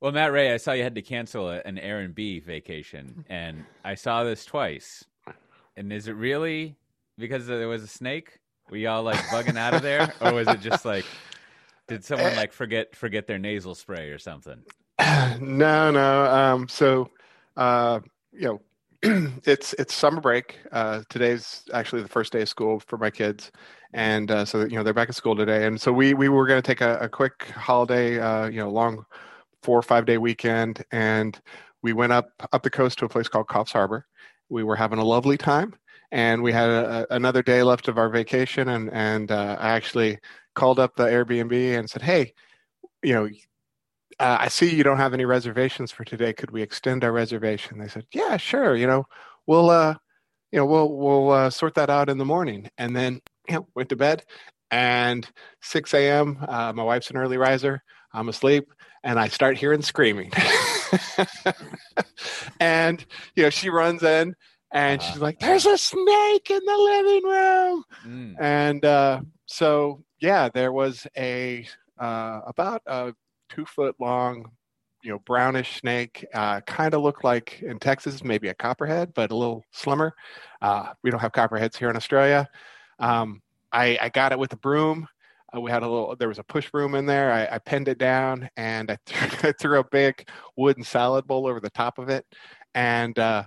Well, Matt Ray, I saw you had to cancel an Airbnb vacation, and I saw this twice. And is it really because there was a snake? Were y'all like bugging out of there, or was it just like did someone like forget forget their nasal spray or something? no, no. Um, so, uh, you know, it's it's summer break. Uh, today's actually the first day of school for my kids, and uh, so you know they're back at school today. And so we we were going to take a, a, quick holiday, uh, you know, long four or five day weekend, and we went up up the coast to a place called Coffs Harbor. We were having a lovely time, and we had a, another day left of our vacation, and and uh, I actually called up the Airbnb and said, hey, you know, uh, I see you don't have any reservations for today. Could we extend our reservation? They said, yeah, sure. You know, we'll, uh, you know, we'll, we'll uh, sort that out in the morning. And then, you know, went to bed and 6 a.m. Uh, my wife's an early riser. I'm asleep and I start hearing screaming. and, you know, she runs in and she's like, there's a snake in the living room. Mm. And uh, so, yeah, there was a, uh, about a two foot long, you know, brownish snake. Uh, kind of looked like in Texas, maybe a copperhead, but a little slimmer. Uh, we don't have copperheads here in Australia. Um, I, I, got it with a broom. Uh, we had a little, there was a push broom in there. I, I pinned it down and I threw, I threw, a big wooden salad bowl over the top of it and uh,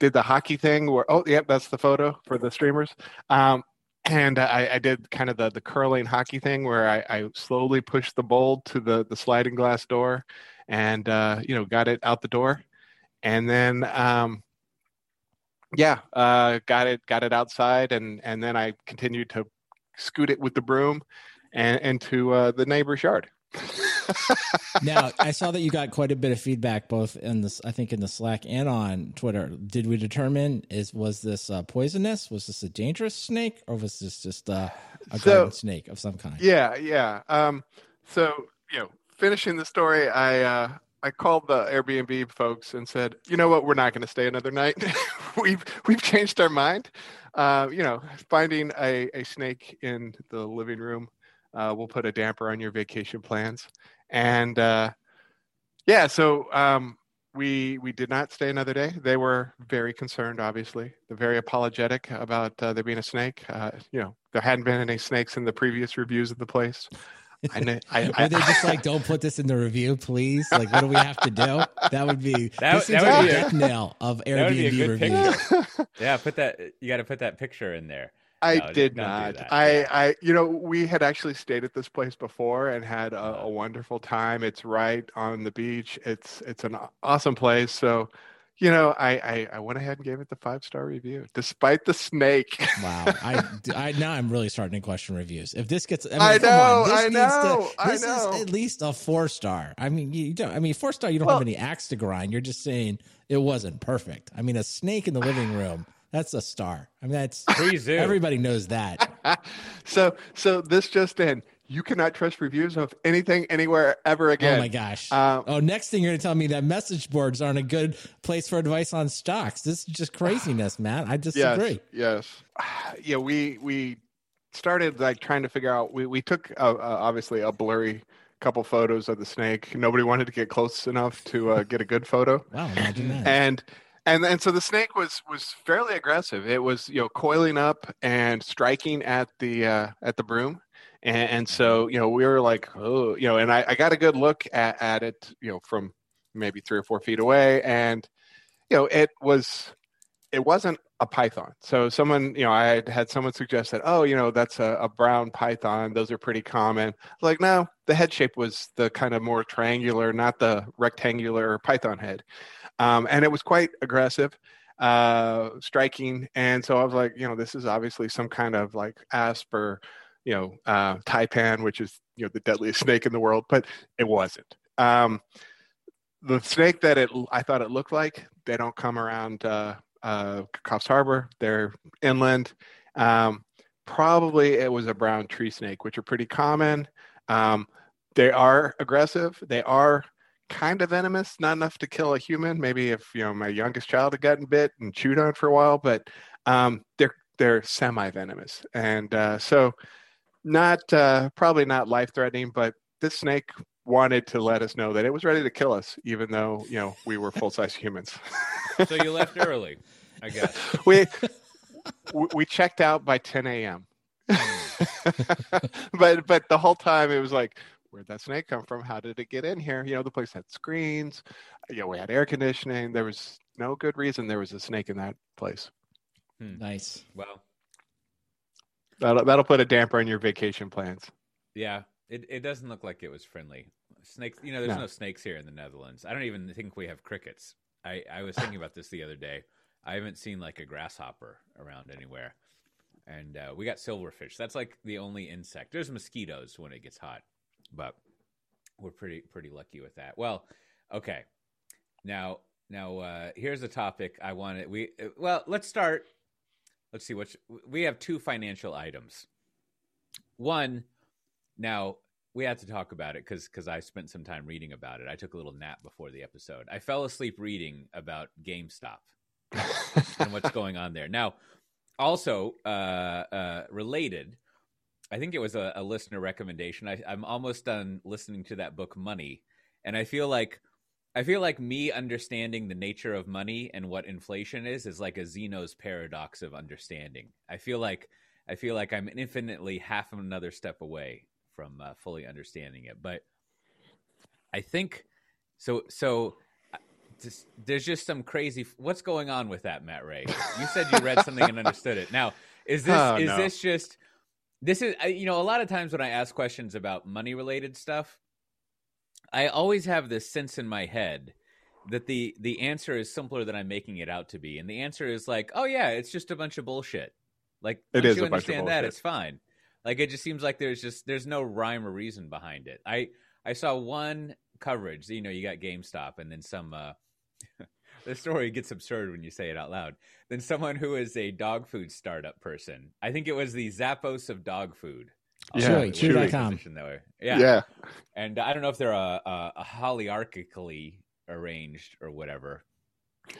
did the hockey thing where, oh, yep, that's the photo for the streamers. Um, and I, I, did kind of the, the curling hockey thing where I, I, slowly pushed the bowl to the, the sliding glass door and, uh, you know, got it out the door. And then, um, yeah, uh, got it, got it outside. And, and then I continued to scoot it with the broom and into uh, the neighbor's yard. now I saw that you got quite a bit of feedback, both in this, I think, in the Slack and on Twitter. Did we determine is was this uh, poisonous? Was this a dangerous snake, or was this just uh, a so, garden snake of some kind? Yeah, yeah. Um, so you know, finishing the story, I uh, I called the Airbnb folks and said, you know what, we're not going to stay another night. we've we've changed our mind. Uh, you know, finding a, a snake in the living room uh, will put a damper on your vacation plans. And uh, yeah, so um, we we did not stay another day. They were very concerned, obviously. They're very apologetic about uh, there being a snake. Uh, you know, there hadn't been any snakes in the previous reviews of the place. I, know, I, I, Are they just like, don't put this in the review, please? Like, what do we have to do? That would be that, this that would be a death nail of Airbnb reviews. yeah, put that. You got to put that picture in there. I no, did not. I, I, you know, we had actually stayed at this place before and had a, uh-huh. a, wonderful time. It's right on the beach. It's it's an awesome place. So, you know, I, I, I went ahead and gave it the five star review, despite the snake. wow, I, I now I'm really starting to question reviews. If this gets, I, mean, I know, on, I know, to, this I know. is at least a four star. I mean, you don't. I mean, four star. You don't well, have any axe to grind. You're just saying it wasn't perfect. I mean, a snake in the living room that's a star. I mean, that's everybody knows that. so, so this just in, you cannot trust reviews of anything anywhere ever again. Oh my gosh! Um, oh, next thing you're going to tell me that message boards aren't a good place for advice on stocks. This is just craziness, man. I disagree. Yes, yes. Yeah, we we started like trying to figure out. We we took uh, uh, obviously a blurry couple photos of the snake. Nobody wanted to get close enough to uh, get a good photo. Wow, imagine that. And and and so the snake was was fairly aggressive. It was you know coiling up and striking at the uh, at the broom, and, and, so you know we were like oh you know, and I, I got a good look at, at it you know from maybe three or four feet away, and you know it was it wasn't a python. So someone, you know, I had, had someone suggest that, oh, you know, that's a, a, brown python. Those are pretty common. Like, no, the head shape was the kind of more triangular, not the rectangular python head um, and it was quite aggressive, uh, striking. And so I was like, you know, this is obviously some kind of like asp or, you know, uh, taipan, which is you know the deadliest snake in the world, but it wasn't. Um, the snake that it I thought it looked like, they don't come around uh, uh, Coffs Harbor. They're inland. Um, probably it was a brown tree snake, which are pretty common. Um, they are aggressive. They are kind of venomous, not enough to kill a human. Maybe if you know my youngest child had gotten bit and chewed on for a while, but um, they're they're semi venomous, and uh, so not uh, probably not life threatening. But this snake wanted to let us know that it was ready to kill us, even though you know we were full size humans. so you left early, I guess. we we checked out by 10 a.m. but but the whole time it was like, where'd that snake come from? How did it get in here? You know, the place had screens. You know, we had air conditioning. There was no good reason there was a snake in that place. Hmm. Nice. Well, that'll that'll put a damper on your vacation plans. Yeah, it it doesn't look like it was friendly. Snakes, you know, there's no. no snakes here in the Netherlands. I don't even think we have crickets. I I was thinking about this the other day. I haven't seen like a grasshopper around anywhere. And uh, we got silverfish. That's like the only insect. There's mosquitoes when it gets hot, but we're pretty pretty lucky with that. Well, okay. Now now uh, here's a topic I wanted. We uh, well let's start. Let's see what we have. Two financial items. One, now we had to talk about it because because I spent some time reading about it. I took a little nap before the episode. I fell asleep reading about GameStop and what's going on there. Now, also uh, uh, related, I think it was a, a listener recommendation. I, I'm almost done listening to that book, Money, and I feel like I feel like me understanding the nature of money and what inflation is is like a Zeno's paradox of understanding. I feel like I feel like I'm infinitely half of another step away from uh, fully understanding it, but I think so. So just, there's just some crazy. What's going on with that, Matt Ray? You said you read something and understood it. Now, is this oh, is no. this just this is you know a lot of times when I ask questions about money related stuff, I always have this sense in my head that the the answer is simpler than I'm making it out to be, and the answer is like, oh yeah, it's just a bunch of bullshit. Like, it is you understand that, it's fine. Like, it just seems like there's just there's no rhyme or reason behind it. I I saw one coverage. You know, you got GameStop, and then some. uh the story gets absurd when you say it out loud. Then someone who is a dog food startup person. I think it was the Zappos of dog food. Yeah, Chewy, Chewy.com. Yeah. yeah. And I don't know if they're a, a, a hierarchically arranged or whatever.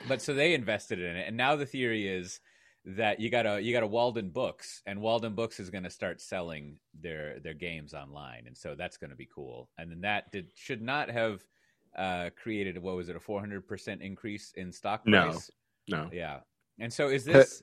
But so they invested in it. And now the theory is that you got a you got a Walden Books and Walden Books is going to start selling their their games online and so that's going to be cool. And then that did should not have uh, created what was it a 400% increase in stock price? No, no. Yeah. And so is this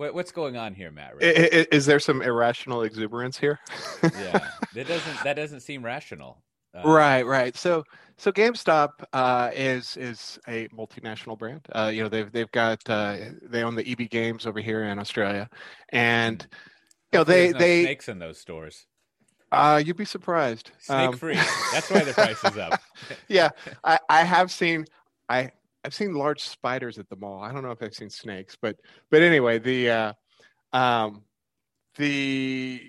what, what's going on here, Matt? Is, is, there some irrational exuberance here? yeah, that doesn't that doesn't seem rational. Uh, right, right. So, so GameStop uh, is is a multinational brand. Uh, you know, they've they've got uh, they own the EB Games over here in Australia, and you know they no they snakes in those stores. Uh, you'd be surprised. Snake um, free. That's why the price is up. yeah, I, I have seen I I've seen large spiders at the mall. I don't know if I've seen snakes, but but anyway, the uh, um, the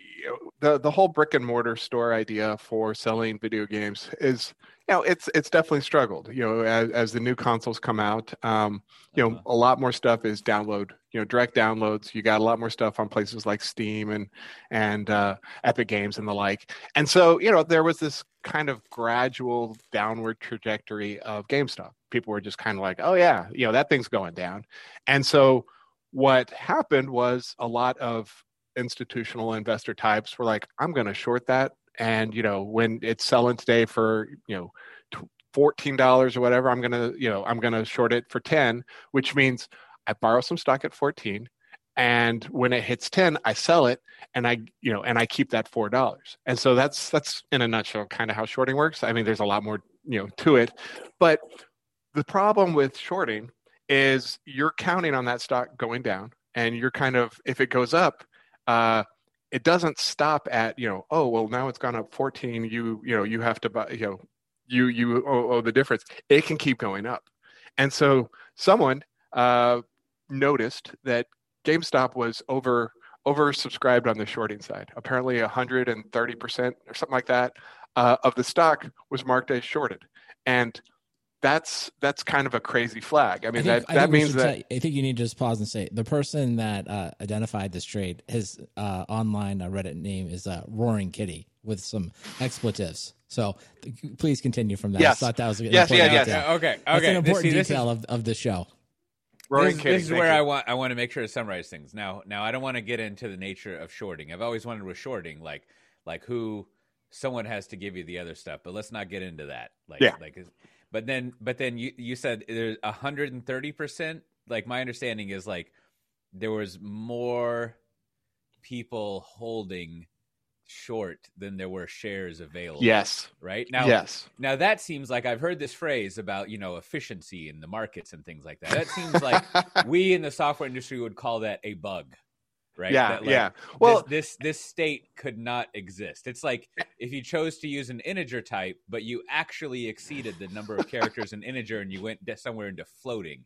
the the whole brick and mortar store idea for selling video games is you know it's it's definitely struggled you know as, as the new consoles come out um, you know uh-huh. a lot more stuff is download you know direct downloads you got a lot more stuff on places like steam and and uh, epic games and the like and so you know there was this kind of gradual downward trajectory of gamestop. People were just kind of like oh yeah you know that thing's going down. And so what happened was a lot of institutional investor types were like i'm going to short that. And you know when it's selling today for you know $14 or whatever i'm going to you know i'm going to short it for 10 which means I borrow some stock at 14 and when it hits 10 i sell it and i you know and i keep that four dollars. And so that's that's in a nutshell kind of how shorting works. I mean there's a lot more you know to it. But the problem with shorting is you're counting on that stock going down and you're kind of if it goes up uh it doesn't stop at you know oh well now it's gone up 14 you you know you have to buy you know you you owe, owe the difference. It can keep going up. And so someone uh noticed that GameStop was over oversubscribed on the shorting side. Apparently, 130 percent or something like that uh, of the stock was marked as shorted, and that's that's kind of a crazy flag. I mean, I think, that, that means that say, I think you need to just pause and say the person that uh, identified this trade, his uh, online uh, Reddit name is uh, Roaring Kitty with some expletives. So please continue from that. Yes. I thought that was a yes, yes, yes. Okay, okay. That's an important this, detail of, of the show. This, this is where you. I want I want to make sure to summarize things. Now now I don't want to get into the nature of shorting. I've always wondered with shorting, like like who someone has to give you the other stuff. But let's not get into that. Like, Yeah. like, but then, but then you you said there's hundred and thirty percent. Like my understanding is like there was more people holding short than there were shares available. Yes. Right now, yes. now that seems like I've heard this phrase about you know efficiency in the markets and things like that. That seems like we in the software industry would call that a bug, right? yeah. Like, yeah. Well, this, this this state could not exist. It's like if you chose to use an integer type, but you actually exceeded the number of characters in integer, and you went somewhere into floating,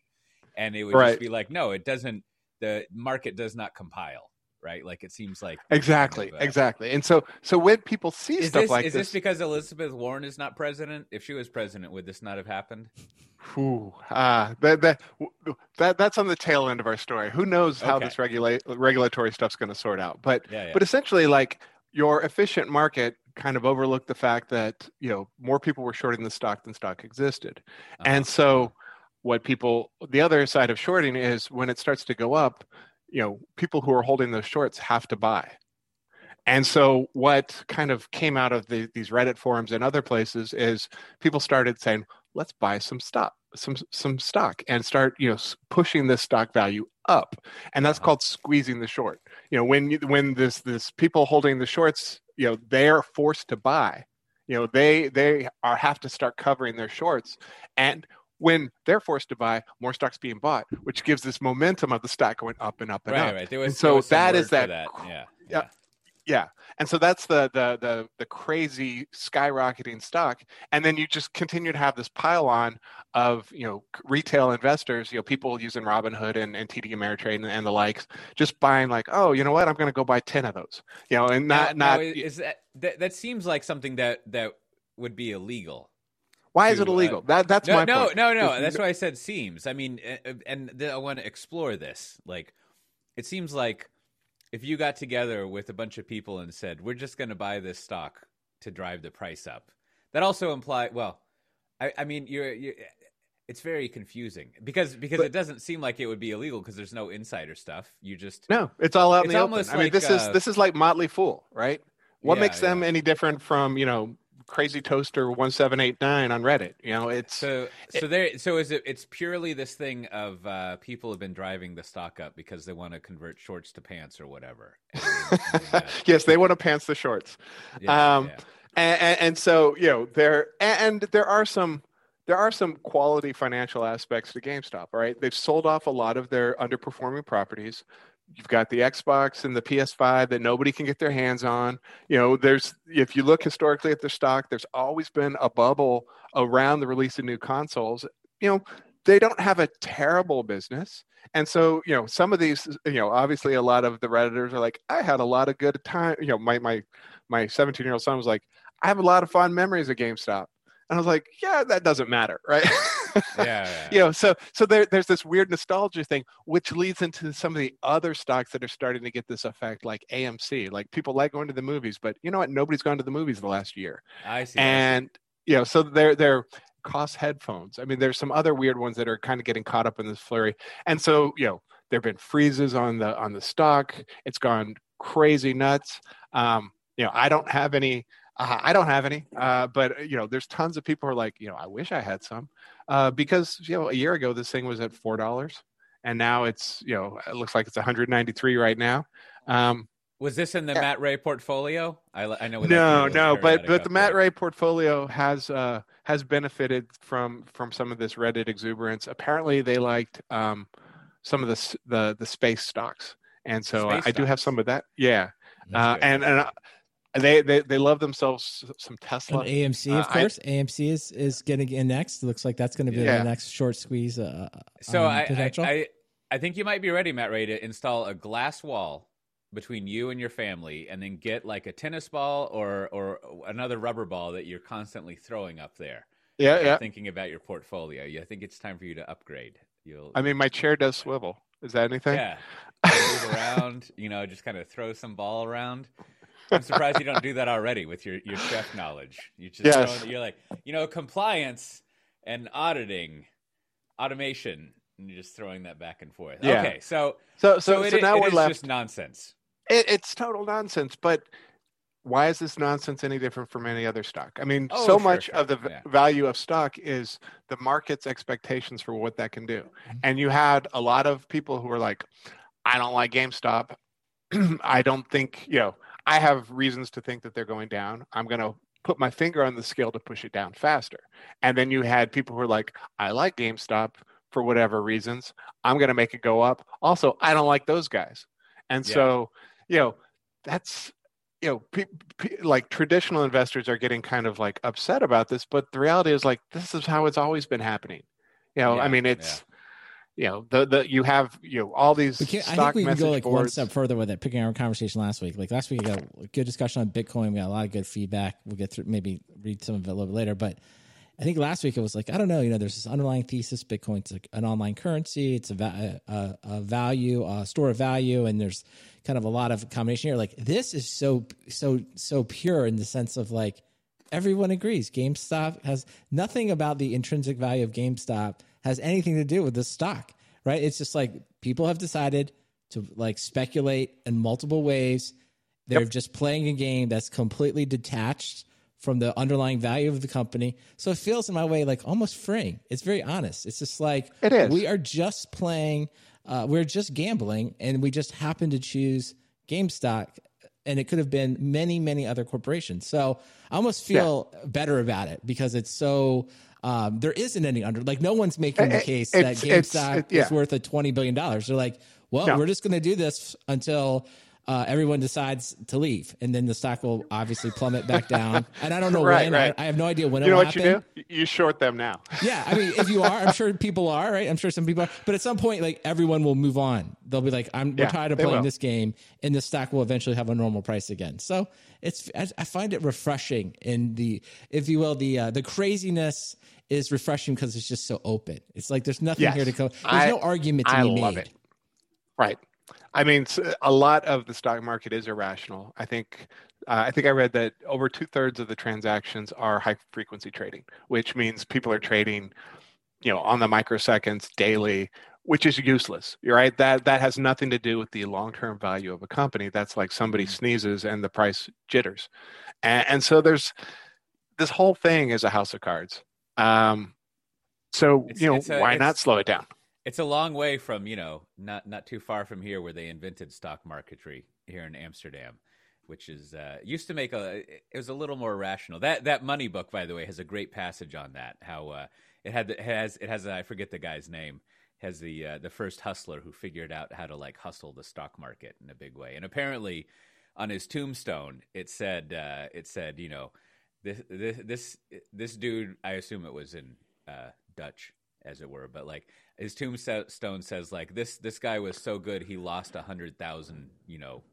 and it would Right. just be like, no, it doesn't. The market does not compile, right? Like it seems like exactly. kind of, uh, exactly. And so, so when people see stuff this like is this, is this because Elizabeth Warren is not president? If she was president, would this not have happened? Whew, ah, that, that, that, that's on the tail end of our story. Who knows how Okay. this regula- regulatory stuff's going to sort out? But, Yeah, yeah. but essentially, like your efficient market kind of overlooked the fact that you know more people were shorting the stock than stock existed, Uh-huh. and so what people the other side of shorting is when it starts to go up, you know, people who are holding those shorts have to buy. And so, what kind of came out of the, these Reddit forums and other places is people started saying, "Let's buy some stock, some some stock, and start you know pushing this stock value up." And that's Uh-huh. called squeezing the short. You know, when you, when this this people holding the shorts, you know, they are forced to buy. You know, they they are have to start covering their shorts, and when they're forced to buy, more stocks being bought, which gives this momentum of the stock going up and up and right, up. right. There was And so there was that for that that. Yeah, yeah. yeah. And so that's the the the the crazy skyrocketing stock, and then you just continue to have this pile on of you know retail investors, you know people using Robinhood and, and TD Ameritrade and, and the likes, just buying like, oh, you know what, I'm going to go buy ten of those, you know, and not now, not now, is that, that that seems like something that that would be illegal. Why is to, it uh, illegal? that that's no, my no, point. no, no. That's why I said seems. I mean, uh, and th- I want to explore this. Like, it seems like if you got together with a bunch of people and said, "We're just going to buy this stock to drive the price up," that also implies. Well, I, I mean, you're, you're. It's very confusing because because But- it doesn't seem like it would be illegal because there's no insider stuff. You just No, it's all out in the open. I mean, like, this is uh, this is like Motley Fool, right? What Yeah, makes them yeah. any different from you know Crazy Toaster one seven eight nine on Reddit? You know, it's So, so there. So is it? It's purely this thing of uh, people have been driving the stock up because they want to convert shorts to pants or whatever. And and uh, yes, they want to pants the shorts. yeah, Um, yeah. and, and, and so you know there and there are some there are some quality financial aspects to GameStop. All right, they've sold off a lot of their underperforming properties. You've got the Xbox and the PS5 that nobody can get their hands on. You know, there's if you look historically at their stock, there's always been a bubble around the release of new consoles. You know, they don't have a terrible business. And so, you know, some of these, you know, obviously a lot of the redditors are like, I had a lot of good time. You know, my my my 17 year old son was like, I have a lot of fond memories of GameStop. And I was like, yeah, that doesn't matter, right? yeah, yeah. you know, so so there, there's this weird nostalgia thing, which leads into some of the other stocks that are starting to get this effect, like AMC. Like people like going to the movies, but you know what? Nobody's gone to the movies the last year, I see. I see. and you know, so they're they're Koss headphones. I mean, there's some other weird ones that are kind of getting caught up in this flurry, and so you know, there've been freezes on the on the stock. It's gone crazy nuts. Um, you know, I don't have any. Uh, I don't have any, uh, but you know, there's tons of people who are like, you know, I wish I had some, uh, because you know, a year ago this thing was at four dollars, and now it's you know, it looks like it's 193 right now. Um, Was this in the Yeah. Matt Ray portfolio? I, li- I know. with no, no, but but the Matt upgrade. Ray portfolio has uh, has benefited from from some of this Reddit exuberance. Apparently, they liked um, some of the the the space stocks, and so I, Space I do have some of that. Yeah, uh, and and uh, they, they they love themselves some And Tesla. AMC, of Uh, I- course. AMC is is getting in next. Looks like that's going to be Yeah. the next short squeeze. Uh, So um, I, I. I I think you might be ready, Matt Ray, to install a glass wall between you and your family, and then get like a tennis ball or or another rubber ball that you're constantly throwing up there. Yeah, yeah. Thinking about your portfolio, Yeah, I think it's time for you to upgrade. You'll, I mean, my chair does swivel. Is that anything? yeah, move around. You know, just kind of throw some ball around. I'm surprised you don't do that already with your your chef knowledge. You just Yes. you're like, you know, compliance and auditing, automation, and you're just throwing that back and forth. Yeah. Okay, so So so, so, it, so now it we're left. just nonsense. it, it's total nonsense but why is this nonsense any different from any other stock? I mean, Oh, so sure, much sure. of the Yeah. value of stock is the market's expectations for what that can do. Mhm. And you had a lot of people who were like, I don't like GameStop. I don't think, you know, I have reasons to think that they're going down. I'm going to put my finger on the scale to push it down faster. And then you had people who were like, I like GameStop for whatever reasons. I'm going to make it go up. Also, I don't like those guys. And Yeah. so, you know, that's you know, pe- pe- like traditional investors are getting kind of like upset about this, but the reality is like this is how it's always been happening. You know, I mean, it's you know the the you have you know all these I stock think we can go like one step further with it. Picking our conversation last week, like last week, we got a good discussion on Bitcoin. We got a lot of good feedback. We'll get through, maybe read some of it a little bit later. But I think last week it was like I don't know. You know, there's this underlying thesis: Bitcoin's like an online currency. It's a, va- a, a value, a store of value, and there's kind of a lot of combination here. Like this is so so so pure in the sense of like everyone agrees GameStop has nothing about the intrinsic value of GameStop has anything to do with the stock, right? It's just like people have decided to like speculate in multiple ways. They're just playing a game that's completely detached from the underlying value of the company. So it feels in my way like almost freeing. It's very honest. It's just like It is. we are just playing uh, we're just gambling and we just happen to choose GameStop and it could have been many, many other corporations. So I almost feel better about it because it's so um, there isn't any under like no one's making the It- case that it's- it's- GameStop it- yeah. is worth a twenty billion dollars. They're like, well, No. we're just going to do this until uh, everyone decides to leave, and then the stock will obviously plummet back down. And I don't know Right, when. right. I, I have no idea when you know what happen. you do? You short them now. Yeah, I mean, if you are, I'm sure people are, right? I'm sure some people are, but at some point, like everyone will move on. They'll be like, "I'm we're tired of playing will. this game," and the stock will eventually have a normal price again. So it's, I, I find it refreshing in the, if you will, the uh, the craziness is refreshing because it's just so open. It's like there's nothing Yes. here to go. There's I- no argument to I be love made. it. Right. I mean, a lot of the stock market is irrational. I think. Uh, I think I read that over two thirds of the transactions are high frequency trading, which means people are trading, you know, on the microseconds daily, which is useless. Right. That that has nothing to do with the long term value of a company. That's like somebody sneezes and the price jitters, and, and so there's this whole thing is a house of cards. Um, so It's- you know, a- why not slow it down? It's a long way from you know not not too far from here where they invented stock marketry here in Amsterdam, which is uh, used to make a it was a little more rational. That that money book, by the way, has a great passage on that. How uh, it had it has it has I forget the guy's name has the uh, the first hustler who figured out how to like hustle the stock market in a big way, and apparently on his tombstone it said uh, it said you know this this this this dude I assume it was in uh, Dutch as it were, but like his tombstone says like this this guy was so good he lost a hundred thousand you know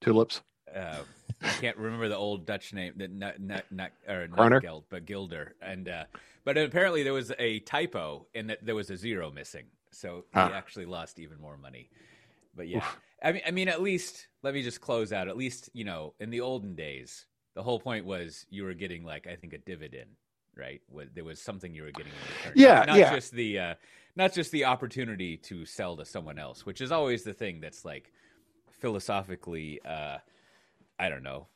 Tulips. uh, I can't remember the old Dutch name, that not not not or not Geld, but Guilder, and uh, but apparently there was a typo and that there was a zero missing, so he Ah. actually lost even more money. But yeah, I mean, I mean, at least let me just close out. At least you know, in the olden days, the whole point was you were getting like I think a dividend, right? There was something you were getting in return. Yeah, not, yeah. just the uh, not just the opportunity to sell to someone else, which is always the thing that's like philosophically. Uh, I don't know,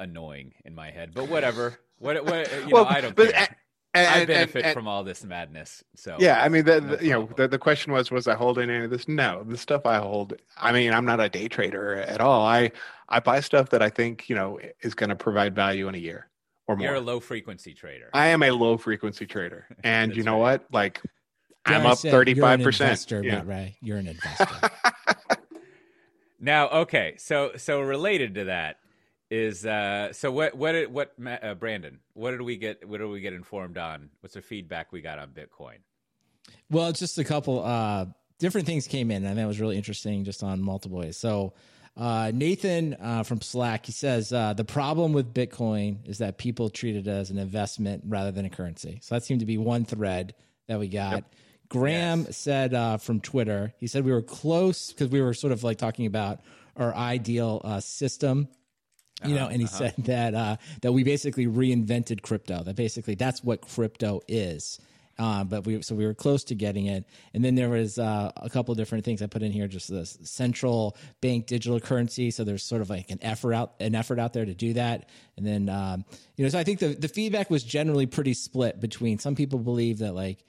annoying in my head, but whatever. What, what you Well, know, I don't but- care. And, I benefit and- from all this madness. So yeah, I mean, the, no the- you know, the, the question was, was I holding any of this? No, the stuff I hold. I mean, I'm not a day trader at all. I I buy stuff that I think you know is going to provide value in a year or more. you're a low frequency trader. I am a low frequency trader, and you know right. what? Like, Dare I'm I up say, thirty you're five an percent. investor, Yeah. Matt Ray. You're an investor. Now, okay, so so related to that is uh so what what did, what uh, Brandon what did we get what did we get informed on what's the feedback we got on Bitcoin Well, just a couple uh, different things came in, and that was really interesting, just on multiple ways. So, uh, Nathan uh, from Slack, he says uh, the problem with Bitcoin is that people treat it as an investment rather than a currency. So that seemed to be one thread that we got. Graham said uh, from Twitter, he said we were close because we were sort of like talking about our ideal uh, system you know and he said that uh that we basically reinvented crypto that basically that's what crypto is. Uh, but we so we were close to getting it, and then there was uh, a couple different things I put in here, just the central bank digital currency. So there's sort of like an effort out an effort out there to do that, and then um, you know, so I think the the feedback was generally pretty split between some people believe that like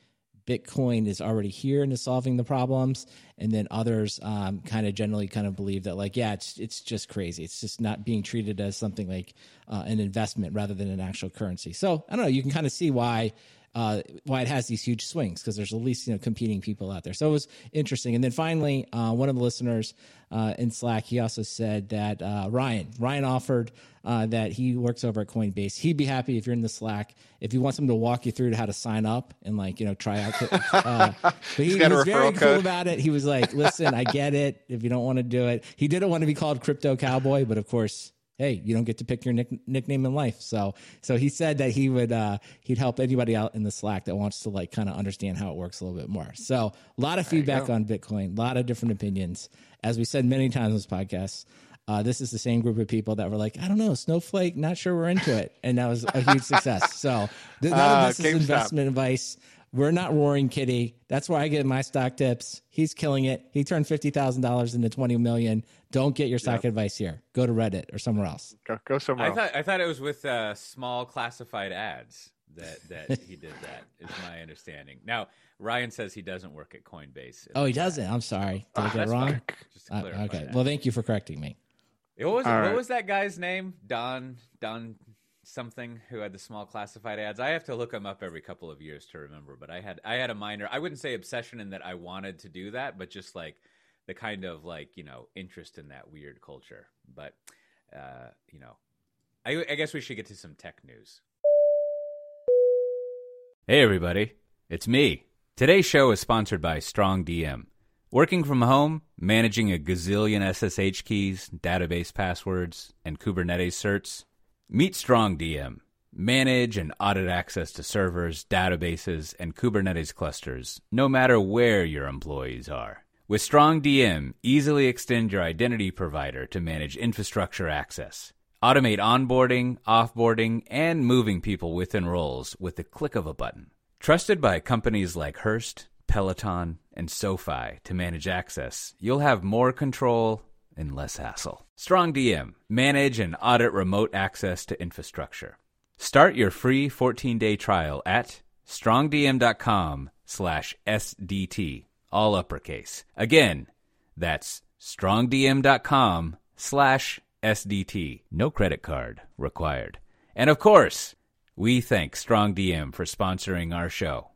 Bitcoin is already here into solving the problems, and then others um, kind of generally kind of believe that like yeah, it's it's just crazy. It's just not being treated as something like uh, an investment rather than an actual currency. So I don't know. You can kind of see why uh, why it has these huge swings because there's at least you know competing people out there. So it was interesting. And then finally, uh, one of the listeners uh, in Slack, he also said that uh, Ryan Ryan offered uh, that he works over at Coinbase. He'd be happy if you're in the Slack if you want him to walk you through to how to sign up and like you know try out. Uh, but he, he was very code. cool about it. He was like, "Listen, I get it. If you don't want to do it, he didn't want to be called Crypto Cowboy, but of course." Hey, you don't get to pick your nick- nickname in life. So, so he said that he would uh, he'd help anybody out in the Slack that wants to like kind of understand how it works a little bit more. So, a lot of feedback on Bitcoin, a lot of different opinions. As we said many times on this podcast, uh, this is the same group of people that were like, I don't know, Snowflake, not sure we're into it, and that was a huge success. So, th- none Uh, of this is GameStop. investment advice. We're not roaring kitty. That's where I get my stock tips. He's killing it. He turned fifty thousand dollars into twenty million. Don't get your stock advice here. Go to Reddit or somewhere else. Go, go somewhere I else. thought I thought it was with uh, small classified ads that that he did that. Is my understanding. Now Ryan says he doesn't work at Coinbase. Oh, he doesn't. I'm sorry. Did I get it wrong? fine. Just to Uh, okay. that. Well, thank you for correcting me. what was what right. was that guy's name? Don Don something who had the small classified ads. I have to look them up every couple of years to remember. But I had I had a minor. I wouldn't say obsession in that I wanted to do that, but just like the kind of like you know interest in that weird culture. But uh, you know, I, I guess we should get to some tech news. Hey, everybody. It's me. Today's show is sponsored by StrongDM. Working from home, managing a gazillion SSH keys, database passwords, and Kubernetes certs? Meet StrongDM. Manage and audit access to servers, databases, and Kubernetes clusters, no matter where your employees are. With StrongDM, easily extend your identity provider to manage infrastructure access. Automate onboarding, offboarding, and moving people within roles with the click of a button. Trusted by companies like Hearst, Peloton, and SoFi to manage access, you'll have more control and less hassle. StrongDM, manage and audit remote access to infrastructure. Start your free 14-day trial at strongdm.com slash SDT, all uppercase. Again, that's strongdm.com slash SDT. No credit card required. And of course, we thank StrongDM for sponsoring our show.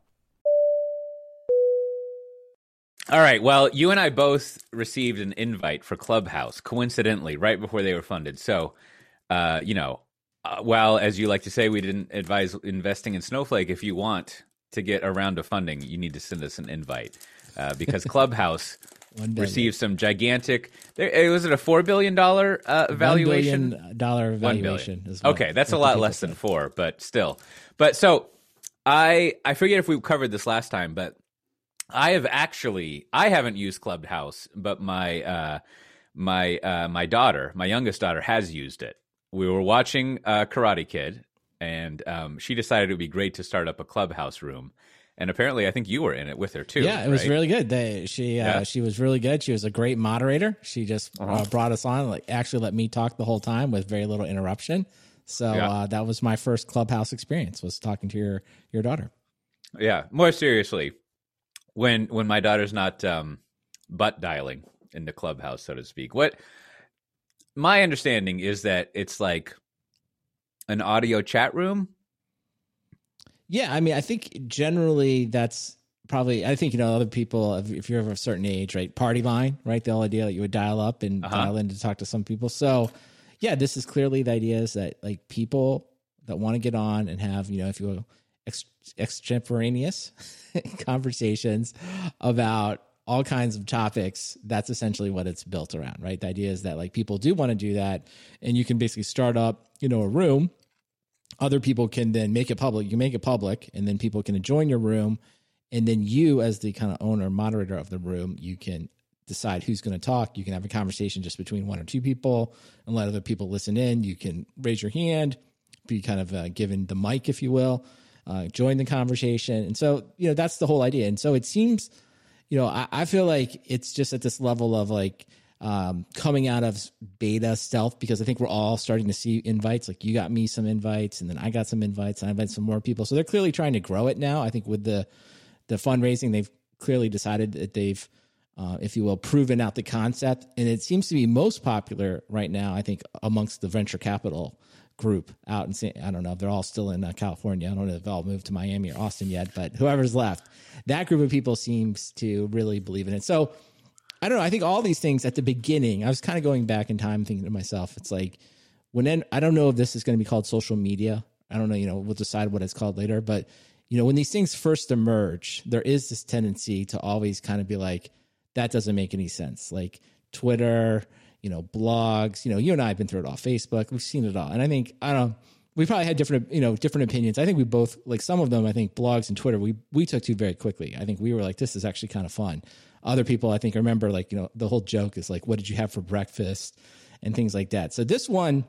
All right. Well, you and I both received an invite for Clubhouse, coincidentally, right before they were funded. So, uh, you know, uh, while as you like to say, we didn't advise investing in Snowflake. If you want to get a round of funding, you need to send us an invite uh, because Clubhouse received some gigantic. There, eh, was it a four billion dollar uh, valuation? Billion dollar valuation. Billion. okay, that's a lot less than four, but still. But so I I forget if we covered this last time, but I have actually I haven't used Clubhouse, but my uh, my uh, my daughter, my youngest daughter, has used it. We were watching uh, Karate Kid, and um, she decided it would be great to start up a Clubhouse room. And apparently, I think you were in it with her too. Yeah, it was really good. They, she uh, Yeah. Uh-huh. she was really good. She was a great moderator. She just uh brought us on, like actually let me talk the whole time with very little interruption. So Yeah. uh, that was my first clubhouse experience was talking to your your daughter. Yeah, more seriously, when when my daughter's not um, butt dialing in the clubhouse, so to speak. What my understanding is that it's like an audio chat room. Yeah, I mean, I think generally that's probably. I think you know other people. If, you're of a certain age, right? Party line, right? The whole idea that you would dial up and Uh-huh. dial in to talk to some people. So, yeah, this is clearly the idea is that like people that want to get on and have you know, if you will, ex- extemporaneous conversations about all kinds of topics that's essentially what it's built around right the idea is that like people do want to do that and you can basically start up you know a room other people can then make it public. You make it public, and then people can join your room, and then you, as the kind of owner moderator of the room, you can decide who's going to talk. You can have a conversation just between one or two people, and let other people listen in. You can raise your hand, be kind of uh, given the mic, if you will. Uh, join the conversation. And so, you know, that's the whole idea. And so it seems, you know, I, I feel like it's just at this level of like um, coming out of beta stealth because I think we're all starting to see invites. Like you got me some invites, and then I got some invites, and I invited some more people. So they're clearly trying to grow it now. I think with the the fundraising, they've clearly decided that they've, uh, if you will, proven out the concept, and it seems to be most popular right now. I think amongst the venture capital group out in San, I don't know if they're all still in uh, California. I don't know if they've all moved to Miami or Austin yet, but whoever's left, that group of people seems to really believe in it. So I don't know. I think all these things at the beginning, I was kind of going back in time thinking to myself, it's like when then I don't know if this is going to be called social media. I don't know, you know, we'll decide what it's called later, but you know, when these things first emerge, there is this tendency to always kind of be like, that doesn't make any sense. Like Twitter, you know, blogs, you know, you and I have been through it all, Facebook, we've seen it all. And I think, I don't we probably had different, you know, different opinions. I think we both, like some of them, I think blogs and Twitter, we, we took to very quickly. I think we were like, this is actually kind of fun. Other people, I think, remember like, you know, the whole joke is like, what did you have for breakfast and things like that. So this one,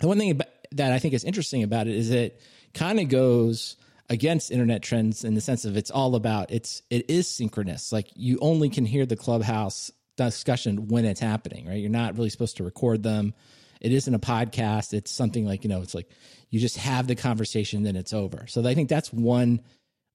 the one thing that I think is interesting about it is it kind of goes against internet trends in the sense of it's all about it's it is synchronous. Like you only can hear the clubhouse discussion when it's happening, right? You're not really supposed to record them. It isn't a podcast. It's something like, you know, it's like you just have the conversation, then it's over. So I think that's one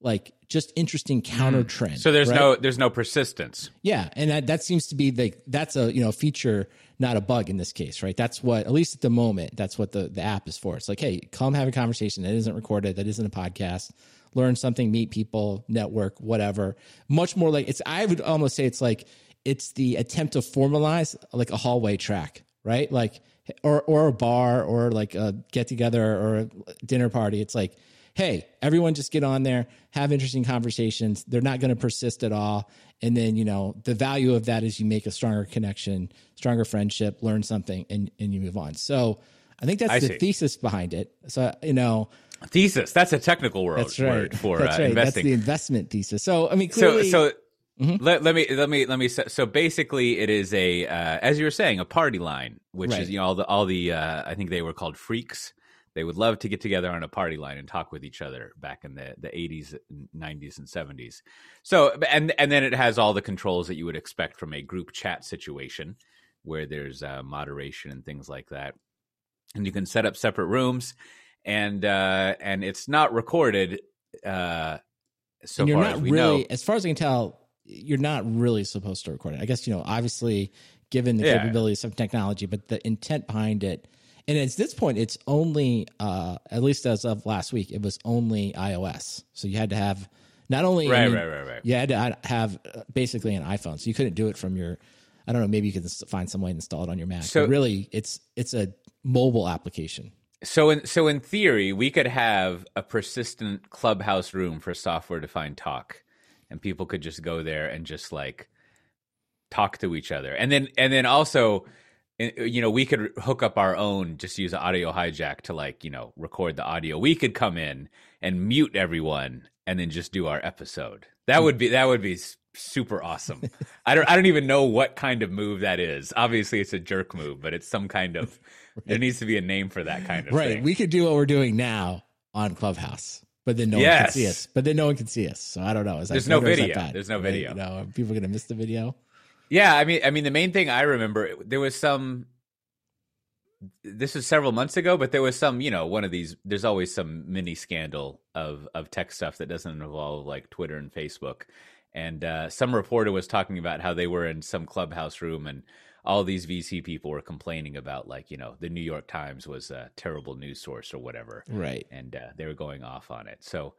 like just interesting hmm. counter trend. So there's right? no there's no persistence. Yeah, and that that seems to be the that's a you know feature, not a bug in this case, right? That's what at least at the moment that's what the the app is for. It's like, hey, come have a conversation that isn't recorded, that isn't a podcast. Learn something, meet people, network, whatever. Much more like it's. I would almost say it's like it's the attempt to formalize like a hallway track, right? Like or or a bar or like a get together or a dinner party. It's like hey, everyone just get on there, have interesting conversations. They're not going to persist at all. And then, you know, the value of that is you make a stronger connection, stronger friendship, learn something, and, and you move on. So I think that's I the see. thesis behind it. So, you know, Thesis. That's a technical word, that's right. word for that's uh, investing. That's the investment thesis. So, I mean, so clearly, so Mhm. let, let me let me let me so basically it is a uh, as you were saying a party line which Right. is you know all the all the uh, I think they were called phreaks they would love to get together on a party line and talk with each other back in the the 80s 90s and 70s so and and then it has all the controls that you would expect from a group chat situation where there's uh, moderation and things like that and you can set up separate rooms and uh and it's not recorded uh so and you're far not as we really, know as far as I can tell, you're not really supposed to record it. I guess you know, obviously, given the Yeah. capabilities of technology, but the intent behind it, and at this point, it's only, uh, at least as of last week, it was only iOS. So you had to have not only I right mean, right right right you had to have uh, basically an iPhone, so you couldn't do it from your. I don't know. Maybe you could find some way to install it on your Mac. So- but really, it's it's a mobile application. So in so in theory, we could have a persistent clubhouse room for software defined talk, and people could just go there and just like talk to each other, and then and then also, eh, you know, we could hook up our own, just use an audio hijack to like you know record the audio. We could come in and mute everyone, and then just do our episode. That would be that would be super awesome. I don't I don't even know what kind of move that is. Obviously, it's a jerk move, but it's some kind of. There needs to be a name for that kind of thing. Right. thing. We could do what we're doing now on Clubhouse, but then no one can see us. But then no one can see us. So I don't know. Is that There's no video. There's no video. You know, are people going to miss the video. Yeah, I mean, I mean, the main thing I remember there was some. This was several months ago, but there was some, you know, one of these. There's always some mini scandal of of tech stuff that doesn't involve like Twitter and Facebook. And uh, some reporter was talking about how they were in some clubhouse room, and all these VC people were complaining about, like, you know, the New York Times was a terrible news source or whatever, Right. and uh, they were going off on it. So,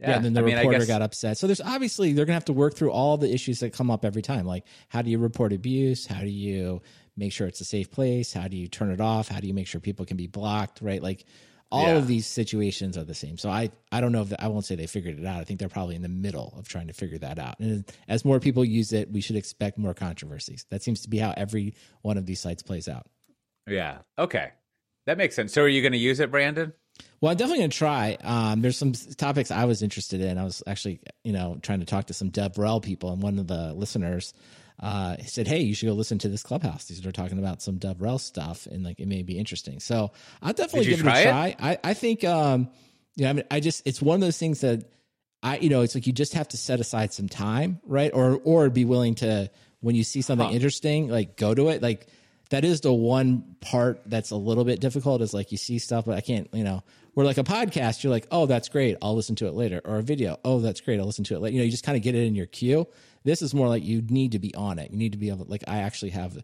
Yeah. and then the I mean, reporter guess- got upset. So there's obviously they're going to have to work through all the issues that come up every time. Like, how do you report abuse? How do you make sure it's a safe place? How do you turn it off? How do you make sure people can be blocked? Right. Like, all Yeah. of these situations are the same. So I, I don't know if I won't say they figured it out. I think they're probably in the middle of trying to figure that out. And as more people use it, we should expect more controversies. That seems to be how every one of these sites plays out. Yeah. Okay. That makes sense. So, are you going to use it, Brandon? Well, I'm definitely going to try. Um, there's some topics I was interested in. I was actually, you know, trying to talk to some DevRel people, and one of the listeners uh, said, "Hey, you should go listen to this clubhouse. These are talking about some DevRel stuff, and like it may be interesting." So I'll definitely give it a try try. I, I think, um, you know, I mean, I just it's one of those things that I, you know, it's like you just have to set aside some time, right? Or or be willing to when you see something Huh. interesting, like go to it. Like that is the one part that's a little bit difficult is like you see stuff, but I can't, you know, where like a podcast, you're like, oh, that's great, I'll listen to it later, or a video, oh, that's great, I'll listen to it later. You know, you just kind of get it in your queue. This is more like you need to be on it. You need to be able, like, I actually have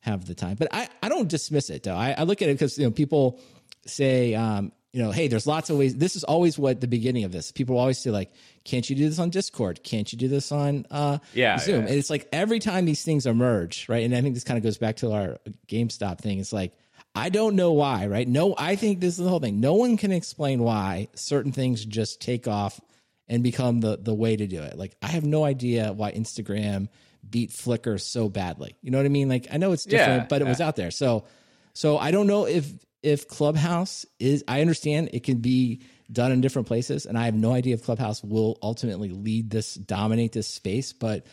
have the time, but I I don't dismiss it though. I, I look at it because you know people say, um, you know, hey, there's lots of ways. This is always what the beginning of this. People always say like, can't you do this on Discord? Can't you do this on uh, Yeah, Zoom? yeah. And it's like every time these things emerge, right? And I think this kind of goes back to our GameStop thing. It's like I don't know why, right? No, I think this is the whole thing. No one can explain why certain things just take off and become the the way to do it. Like I have no idea why Instagram beat Flickr so badly. You know what I mean? Like I know it's different, Yeah, but it was out there. So so I don't know if if Clubhouse is I understand it can be done in different places and I have no idea if Clubhouse will ultimately lead this dominate this space, but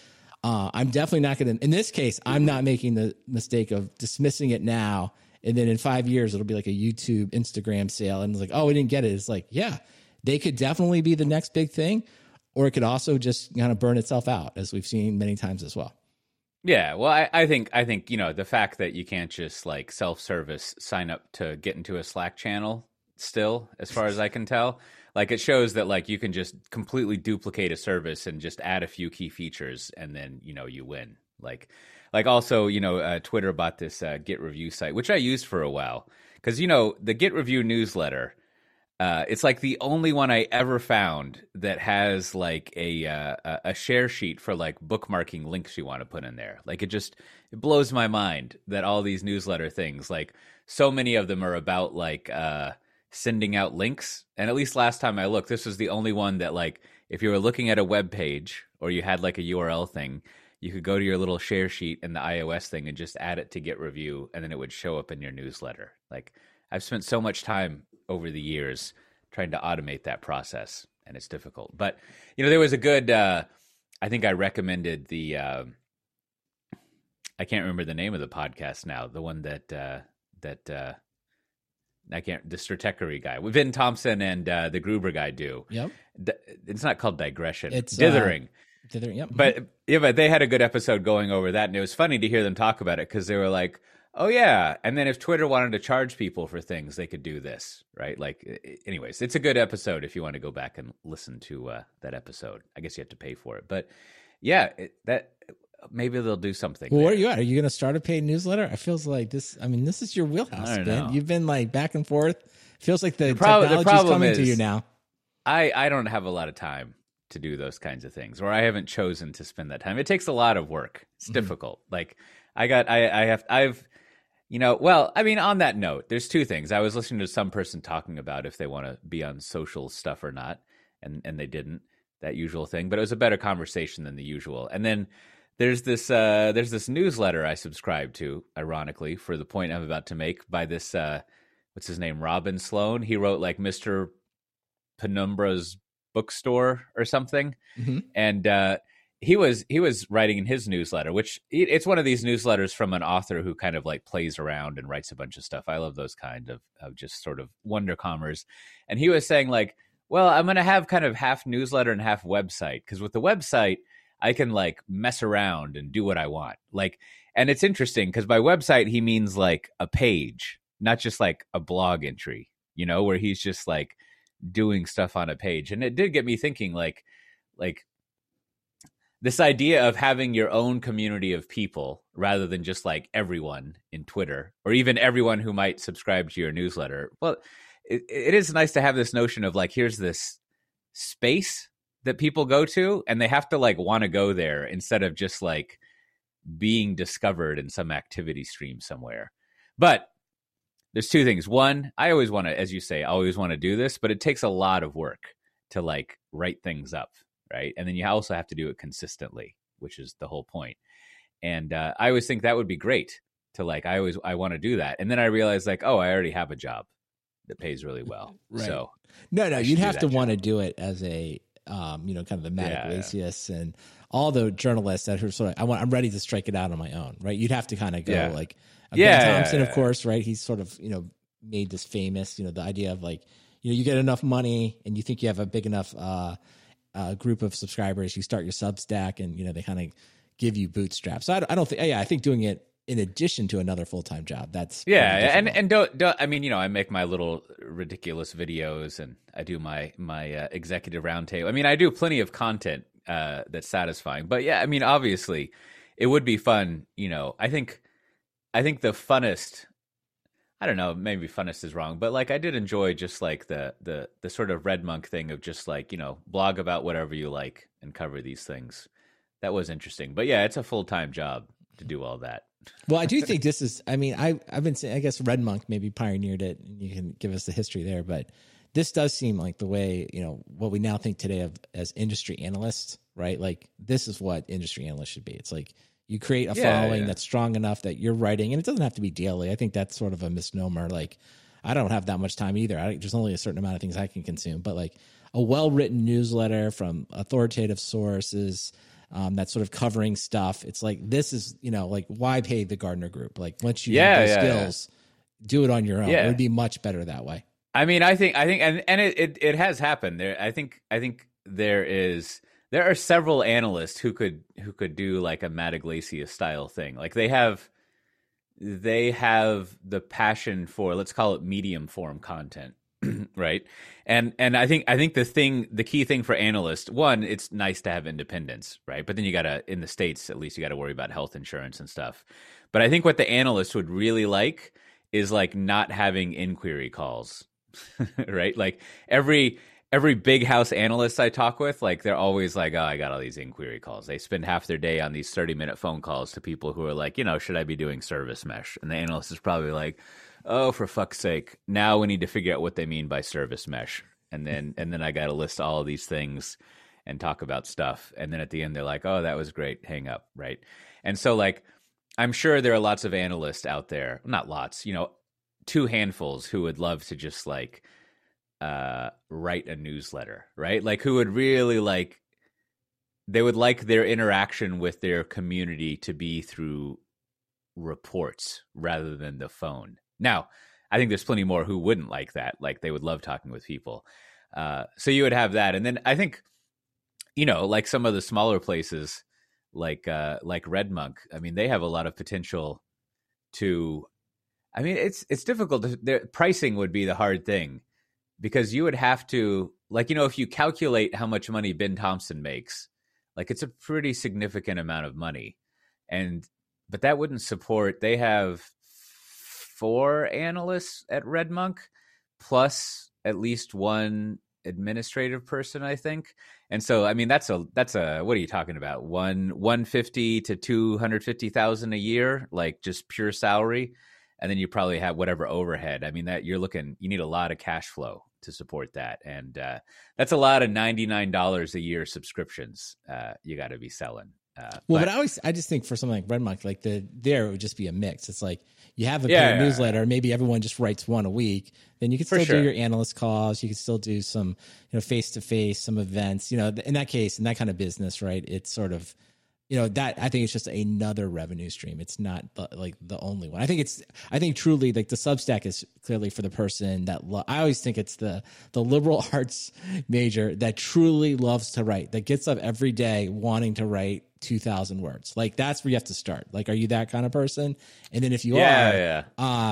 uh, I'm definitely not going to in this case I'm not making the mistake of dismissing it now and then in 5 years it'll be like a YouTube Instagram sale and it's like oh we didn't get it. It's like yeah, they could definitely be the next big thing or it could also just kind of burn itself out as we've seen many times as well. Yeah, well, I, I think I think you know the fact that you can't just like self service sign up to get into a Slack channel still, as far as I can tell, like it shows that like you can just completely duplicate a service and just add a few key features, and then you know you win. Like, like also you know uh, Twitter bought this uh, Git review site, which I used for a while because you know the Git review newsletter. Uh, it's like the only one I ever found that has like a uh, a- share sheet for like bookmarking links you want to put in there. Like it just it blows my mind that all these newsletter things, like so many of them are about like uh, sending out links. And at least last time I looked, this was the only one that like if you were looking at a web page or you had like a URL thing, you could go to your little share sheet in the iOS thing and just add it to Git review, and then it would show up in your newsletter. Like I've spent so much time over the years trying to automate that process, and it's difficult. But you know, there was a good. Uh, I think I recommended the. Uh, I can't remember the name of the podcast now. The one that uh, that uh, I can't. The Stratechery guy, Ben Thompson and uh, the Gruber guy do. Yep. It's not called digression. It's, It's uh, dithering. Yep. But yeah, but they had a good episode going over that, and it was funny to hear them talk about it because they were like, "Oh yeah," and then if Twitter wanted to charge people for things, they could do this, right? Like, anyways, it's a good episode if you want to go back and listen to uh, that episode. I guess you have to pay for it, but yeah, it, that maybe they'll do something. Well, where are you at? Are you going to start a paid newsletter? I feels like this. I mean, this is your wheelhouse, Ben. know. You've been like back and forth. Feels like the, prob- the problem coming to you now. I I don't have a lot of time to do those kinds of things, or I haven't chosen to spend that time. It takes a lot of work. It's Mm-hmm. difficult. Like I got I I have I've you know well I mean on that note, there's two things. I was listening to some person talking about if they want to be on social stuff or not, and and they didn't that usual thing, but it was a better conversation than the usual. And then there's this uh there's this newsletter I subscribe to, ironically, for the point I'm about to make by this uh what's his name Robin Sloan. He wrote like Mr. Penumbra's bookstore or something, Mhm. and uh, he was he was writing in his newsletter, which it's one of these newsletters from an author who kind of like plays around and writes a bunch of stuff. I love those kind of of just sort of wonder comers, and he was saying like, well, I'm going to have kind of half newsletter and half website because with the website I can like mess around and do what I want, like. And it's interesting because by website he means like a page, not just like a blog entry, you know, where he's just like doing stuff on a page. And it did get me thinking like like this idea of having your own community of people rather than just like everyone in Twitter or even everyone who might subscribe to your newsletter. Well, it, it is nice to have this notion of like here's this space that people go to and they have to like want to go there instead of just like being discovered in some activity stream somewhere. But there's two things. One, I always want to, as you say, I always want to do this, but it takes a lot of work to like write things up, right? And then you also have to do it consistently, which is the whole point. And uh, I always think that would be great to like. I always I want to do that, and then I realize like, oh, I already have a job that pays really well. Right. So No, no, you'd have to want to do it as a, um, you know, kind of the Matt Yeah, yeah. And all the journalists that are sort of, I want, I'm ready to strike it out on my own, right? You'd have to kind of go Yeah. like, Yeah, Ben yeah, Thompson, of course, right? He's sort of, you know, made this famous, you know, the idea of like, you know you get enough money and you think you have a big enough uh, uh, group of subscribers, you start your Substack, and you know they kind of give you bootstraps. So I, I don't think. Yeah, I think doing it in addition to another full time job. That's yeah, and and don't, don't I mean you know I make my little ridiculous videos and I do my my uh, executive roundtable. I mean I do plenty of content uh, that's satisfying, but yeah, I mean obviously it would be fun. You know, I think I think the funnest. I don't know, maybe funnest is wrong, but like I did enjoy just like the the the sort of red monk thing of just like you know blog about whatever you like and cover these things. That was interesting, but yeah, it's a full time job to do all that. well, I do think this is. I mean, I I've been saying. I guess Red Monk maybe pioneered it, and you can give us the history there. But this does seem like the way you know what we now think today of as industry analysts, right? Like this is what industry analysts should be. It's like you create a yeah, following yeah. that's strong enough that you're writing, and it doesn't have to be daily. I think that's sort of a misnomer. Like I don't have that much time either. I, there's only a certain amount of things I can consume, but like a well written newsletter from authoritative sources um, that's sort of covering stuff. It's like this is you know like why pay the Gartner Group? Like once you yeah, have yeah, skills, do it on your own. Yeah. It would be much better that way. I mean, I think I think and and it, it, it has happened. There, I think I think there is there are several analysts who could who could do like a Matt Yglesias style thing. Like they have they have the passion for let's call it medium form content right? And and i think i think the thing the key thing for analysts one it's nice to have independence right? But then you gotta in the states at least you gotta worry about health insurance and stuff. But i think what the analyst would really like is like not having inquiry calls right? Like every every big house analyst i talk with like they're always like oh i got all these inquiry calls. They spend half their day on these 30 minute phone calls to people who are like you know should i be doing service mesh? And the analyst is probably like oh for fuck's sake. Now we need to figure out what they mean by service mesh. And then and then i got to list all of these things and talk about stuff. And then at the end they're like oh that was great. Hang up. Right? And so like i'm sure there are lots of analysts out there not lots you know two handfuls who would love to just like uh write a newsletter right like who would really like they would like their interaction with their community to be through reports rather than the phone now, I think there's plenty more who wouldn't like that. Like they would love talking with people. Uh, so you would have that, and then I think, you know, like some of the smaller places, like uh, like Red Monk. I mean, they have a lot of potential to. I mean, it's it's difficult. To, pricing would be the hard thing because you would have to, like, you know, if you calculate how much money Ben Thompson makes, like it's a pretty significant amount of money, and but that wouldn't support. They have four analysts at Red Monk, plus at least one administrative person, I think. And so, I mean, that's a that's a what are you talking about? One one fifty to two hundred fifty thousand a year, like just pure salary, and then you probably have whatever overhead. I mean, that you're looking, you need a lot of cash flow to support that, and uh, that's a lot of ninety nine dollars a year subscriptions uh, you got to be selling. Uh, well, but, but, I always I just think for something like Red Monk, like the there it would just be a mix. It's like you have a yeah, newsletter, yeah. maybe everyone just writes one a week. Then you can still sure. do your analyst calls. You can still do some you know face to face, some events. You know, in that case, in that kind of business, right? It's sort of you know that I think it's just another revenue stream. It's not the, like the only one. I think it's I think truly like the Substack is clearly for the person that lo- I always think it's the the liberal arts major that truly loves to write that gets up every day wanting to write 2000 words. Like that's where you have to start. Like are you that kind of person? And then if you yeah, are yeah.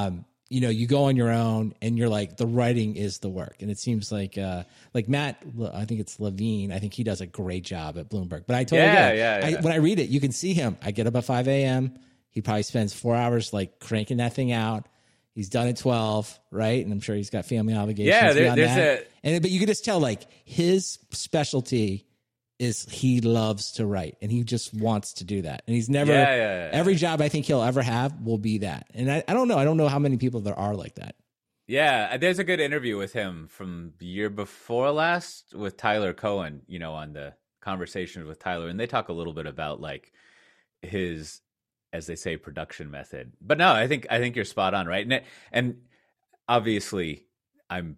um you know, you go on your own and you're like, the writing is the work. And it seems like, uh, like Matt, I think it's Levine. I think he does a great job at Bloomberg. But I told yeah, yeah, yeah. I, when I read it, you can see him. I get up at 5 a.m. He probably spends four hours like cranking that thing out. He's done at 12, right? And I'm sure he's got family obligations. Yeah, there, there's that. a. And, but you can just tell like his specialty is he loves to write and he just wants to do that. And he's never, yeah, yeah, yeah, every job I think he'll ever have will be that. And I, I don't know. I don't know how many people there are like that. Yeah, there's a good interview with him from the year before last with Tyler Cowen, you know, on the conversations with Tyler. And they talk a little bit about like his, as they say, production method. But no, I think, I think you're spot on, right? And, and obviously, I'm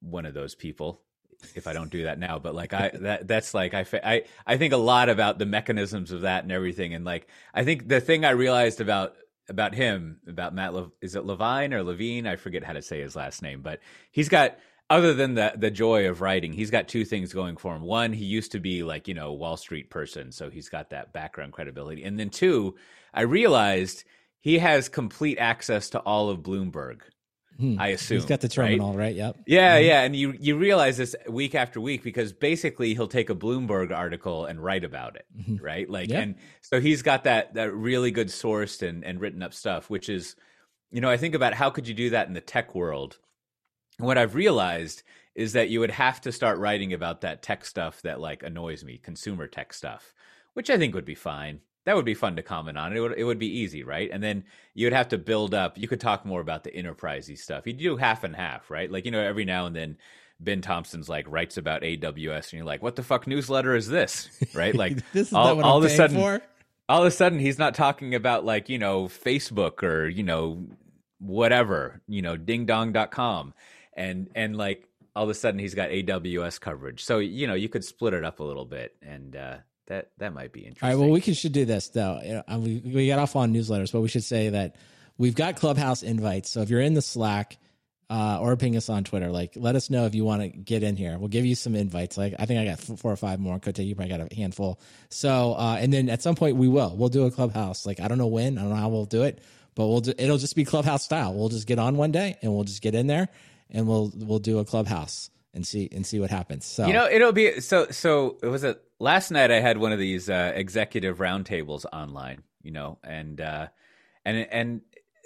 one of those people if I don't do that now. But like I that that's like I I I think a lot about the mechanisms of that and everything. And like I think the thing I realized about about him about Matt Le, is it Levine or Levine? I forget how to say his last name, but he's got other than the the joy of writing, he's got two things going for him. One, he used to be like you know Wall Street person, so he's got that background credibility. And then two, I realized he has complete access to all of Bloomberg. Hmm. I assume He's got the terminal, right? Yep. Yeah, mm-hmm. yeah, and you you realize this week after week because basically he'll take a Bloomberg article and write about it, mm-hmm. right? Like, and so he's got that that really good sourced and and written up stuff, which is, you know, I think about how could you do that in the tech world. And what I've realized is that you would have to start writing about that tech stuff that like annoys me, consumer tech stuff, which I think would be fine that would be fun to comment on. It would it would be easy, right? And then you would have to build up. You could talk more about the enterprisey stuff. You do half and half, right? Like you know, every now and then Ben Thompson's like writes about AWS, and you're like, "What the fuck newsletter is this?" Right? Like this is all, all of a sudden, for? all of a sudden, he's not talking about like you know Facebook or you know whatever, you know, dingdong.com, and and like all of a sudden he's got AWS coverage. So you know, you could split it up a little bit and. uh that that might be interesting. All right. Well, we can, should do this though. We we got off on newsletters, but we should say that we've got Clubhouse invites. So if you're in the Slack uh, or ping us on Twitter, like let us know if you want to get in here. We'll give you some invites. Like I think I got four or five more. Could you probably got a handful. So uh, and then at some point we will. We'll do a Clubhouse. Like I don't know when. I don't know how we'll do it, but we'll do, it'll just be Clubhouse style. We'll just get on one day and we'll just get in there and we'll we'll do a Clubhouse and see and see what happens. So you know, it'll be so. So it was a last night. I had one of these uh, executive roundtables online. You know, and uh, and and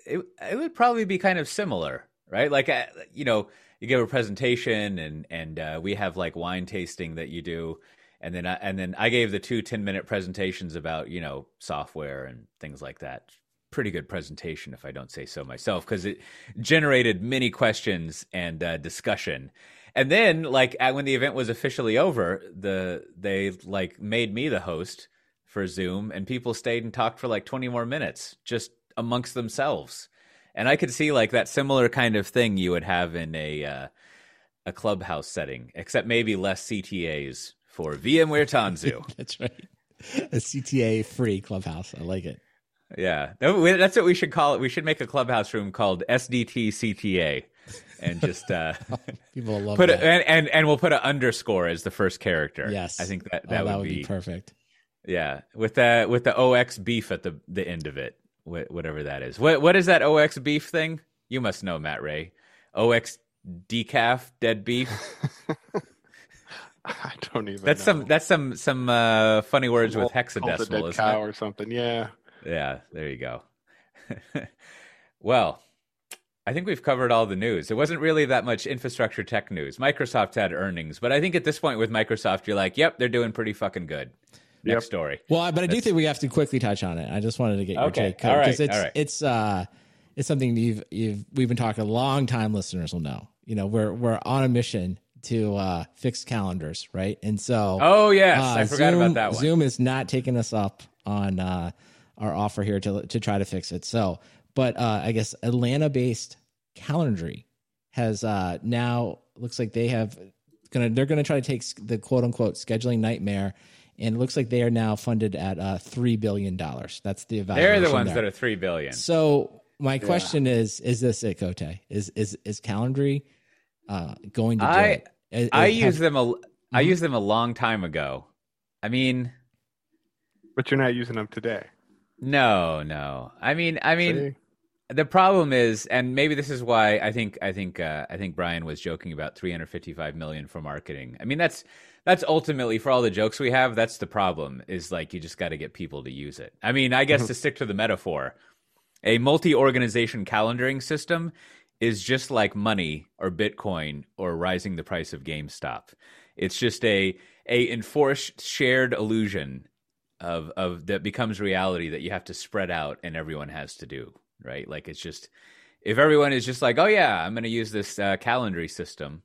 it it would probably be kind of similar, right? Like uh, you know, you give a presentation, and and uh, we have like wine tasting that you do. And then, I, and then I gave the two 10 minute presentations about, you know, software and things like that pretty good presentation, if I don't say so myself, because it generated many questions and uh, discussion and then like at, when the event was officially over, the they like made me the host for Zoom, and people stayed and talked for like twenty more minutes just amongst themselves. And I could see like that similar kind of thing you would have in a uh, a clubhouse setting, except maybe less CTAs for VMware Tanzu. That's right. A CTA free clubhouse. I like it. Yeah, that's what we should call it. We should make a clubhouse room called SDT CTA and just uh, people love put that. A, and, and and we'll put an underscore as the first character. Yes, I think that that, oh, would, that would be, be, perfect. Yeah, with the with the OX beef at the the end of it, whatever that is. What what is that OX beef thing? You must know, Matt Ray. OX decaf dead beef. I don't even. That's know. some. That's some some uh, funny words with hexadecimal, isn't cow it? or something. Yeah. Yeah. There you go. well, I think we've covered all the news. It wasn't really that much infrastructure tech news. Microsoft had earnings, but I think at this point with Microsoft, you're like, yep, they're doing pretty fucking good. Next yep. story. Well, but I do think we have to quickly touch on it. I just wanted to get your okay. take because it's right. it's uh it's something you've you've we've been talking. A long time listeners will know. You know, we're we're on a mission to uh, fix calendars, right? And so, oh yes, uh, I forgot Zoom, about that one. Zoom is not taking us up on uh, our offer here to to try to fix it. So but uh, I guess Atlanta based Calendly has uh, now looks like they have gonna they're gonna try to take the quote unquote scheduling nightmare and it looks like they are now funded at uh, three billion dollars. That's the evaluation. They're the ones there. that are three billion. So my question is: Is this it, Cote? Is is is Calendly uh, going to do I, it? Is, I used them a mm-hmm. I used them a long time ago. I mean, but you're not using them today. No, no. I mean, I mean, See? The problem is, and maybe this is why I think I think uh, I think Brian was joking about 355 million for marketing. I mean, that's that's ultimately for all the jokes we have. That's the problem. Is like you just got to get people to use it. I mean, I guess mm-hmm. to stick to the metaphor, a multi-organization calendaring system is just like money or Bitcoin or rising the price of GameStop. It's just a a enforced shared illusion of of that becomes reality that you have to spread out and everyone has to do right? Like it's just if everyone is just like, oh yeah, I'm going to use this uh, Calendly system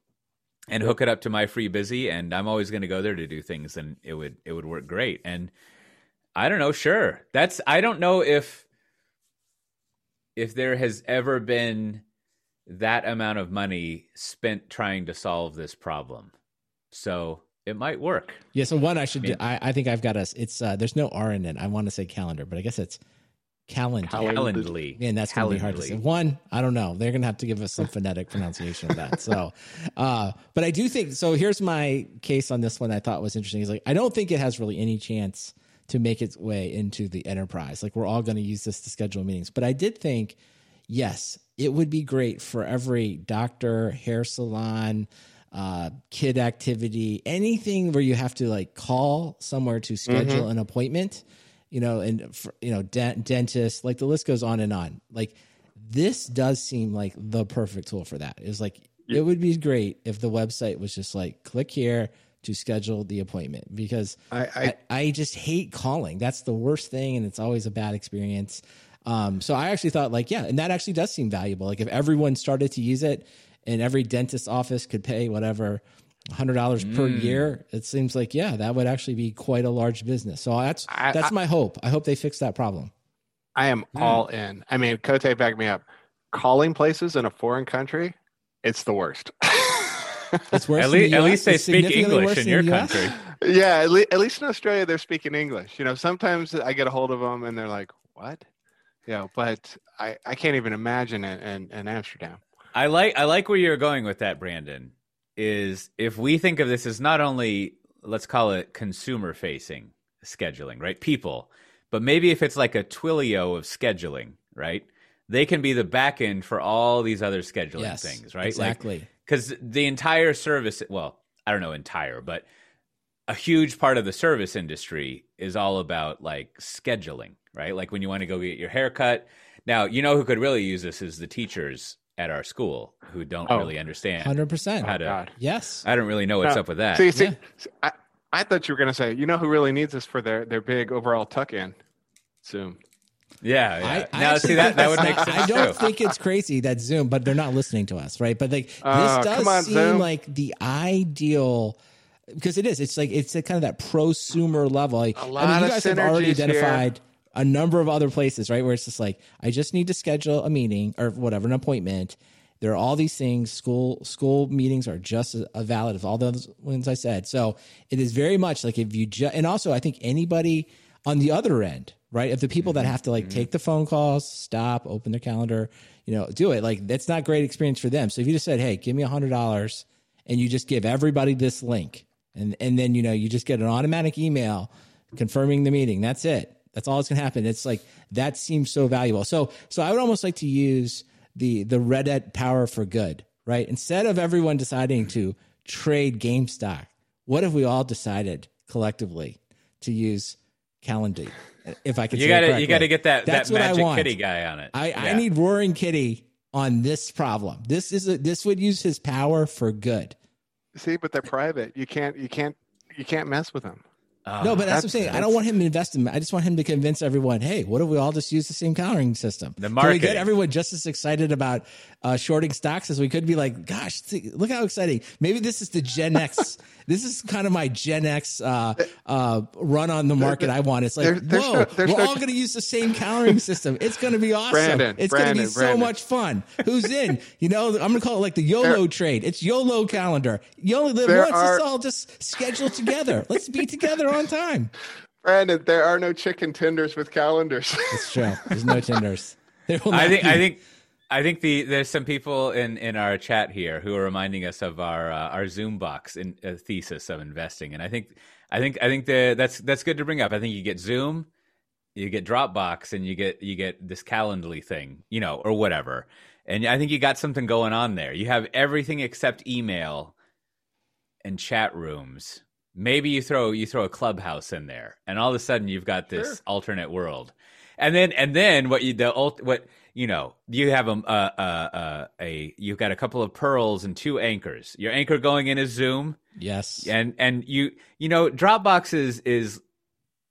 and hook it up to my free busy, and I'm always going to go there to do things, then it would it would work great. And I don't know, sure, that's I don't know if if there has ever been that amount of money spent trying to solve this problem. So it might work. Yeah. So one, I should. I, mean, I, I think I've got us. It's uh, there's no R in it. I want to say calendar, but I guess it's Calendly. Calendly. Man, that's gonna be hard to say. One, I don't know. They're gonna have to give us some phonetic pronunciation of that. So, uh, but I do think so. Here's my case on this one. I thought was interesting. Is like I don't think it has really any chance to make its way into the enterprise. Like we're all going to use this to schedule meetings. But I did think, yes, it would be great for every doctor, hair salon, uh, kid activity, anything where you have to like call somewhere to schedule an appointment you know, and for, you know, dent, dentist, like the list goes on and on. Like this does seem like the perfect tool for that. It's like it would be great if the website was just like click here to schedule the appointment because I, I, I, I just hate calling. That's the worst thing, and it's always a bad experience. Um, so I actually thought like, yeah, and that actually does seem valuable. Like if everyone started to use it, and every dentist office could pay whatever hundred dollars per Mm. year, it seems like yeah, that would actually be quite a large business. So that's I- that's I- my hope. I hope they fix that problem. I am all in. I mean, Cote back me up. Calling places in a foreign country, it's the worst. It's worse. At, than le- the at least they It's speak English in your country. yeah, at, le- at least in Australia, they're speaking English. You know, sometimes I get a hold of them and they're like, "What?" You know, but I, I can't even imagine it in, in Amsterdam. I like I like where you're going with that, Brandon. Is if we think of this as not only let's call it consumer facing scheduling, right? People, but maybe if it's like a Twilio of scheduling, right? They can be the back end for all these other scheduling Yes, things, right? Exactly. because the entire service well i don't know entire but a huge part of the service industry is all about like scheduling right like when you want to go get your hair cut now you know who could really use this is the teachers at our school who don't Oh, really understand Hundred percent. how to oh, God. Yes. i don't really know what's No, up with that See, see, Yeah. see, I, I thought you were going to say, you know who really needs this for their, their big overall tuck in? Zoom. yeah, yeah. I, I now actually see that that would make sense I don't too think it's crazy that Zoom, but they're not listening to us, right? But like this Oh, does on, seem Zoom. like the ideal because it is. It's like it's a kind of that prosumer level. Like, A I lot mean, you of guys have already identified. here. A number of other places, right? Where it's just like I just need to schedule a meeting or whatever, an appointment. There are all these things. School school meetings are just as valid as all those ones I said. So it is very much like if you just and also I think anybody on the other end, right? Of the people that mm-hmm. have to like mm-hmm. take the phone calls, stop, open their calendar, you know, do it. Like that's not great experience for them. So if you just said, "Hey, give me a hundred dollars," and you just give everybody this link, and and then you know you just get an automatic email confirming the meeting. That's it. That's all that's gonna happen. It's like that seems so valuable. So so I would almost like to use the the Reddit power for good, right? Instead of everyone deciding to trade GameStop, what if we all decided collectively to use Calendly? If I could, you say got to you got to get that That's that what I magic want. kitty guy on it I, I need Roaring Kitty on this problem. This is a, this would use his power for good. See, but they're private. You can't, you can't, you can't mess with them. Oh, no, but that's, what I'm saying. I don't want him to invest in. I just want him to convince everyone. Hey, what if we all just use the same countering system? The Can we get everyone just as excited about uh, shorting stocks as we could be? Like, gosh, look how exciting! Maybe this is the Gen X. this is kind of my Gen X uh, uh, run on the market. I want. It's like, there- there's whoa, no- we're no- all going to use the same countering system. It's going to be awesome. Brandon, it's going to be so Brandon. much fun. Who's in? You know, I'm going to call it like the YOLO There- trade. It's YOLO calendar. You only live There once. are- Let's all just schedule together. Let's be together on time. Brandon, there are no chicken tenders with calendars. It's true. There's no tenders. I think be. I think I think the there's some people in in our chat here who are reminding us of our uh, our Zoom box in uh, thesis of investing, and I think I think I think the, that's that's good to bring up. I think you get Zoom, you get Dropbox, and you get you get this Calendly thing, you know, or whatever. And I think you got something going on there. You have everything except email and chat rooms. Maybe you throw you throw a clubhouse in there, and all of a sudden you've got this Sure. alternate world. And then and then what you the ult, what you know you have a, a, a, a you've got a couple of pearls and two anchors. Your anchor going in is Zoom, yes. and and you you know Dropbox is is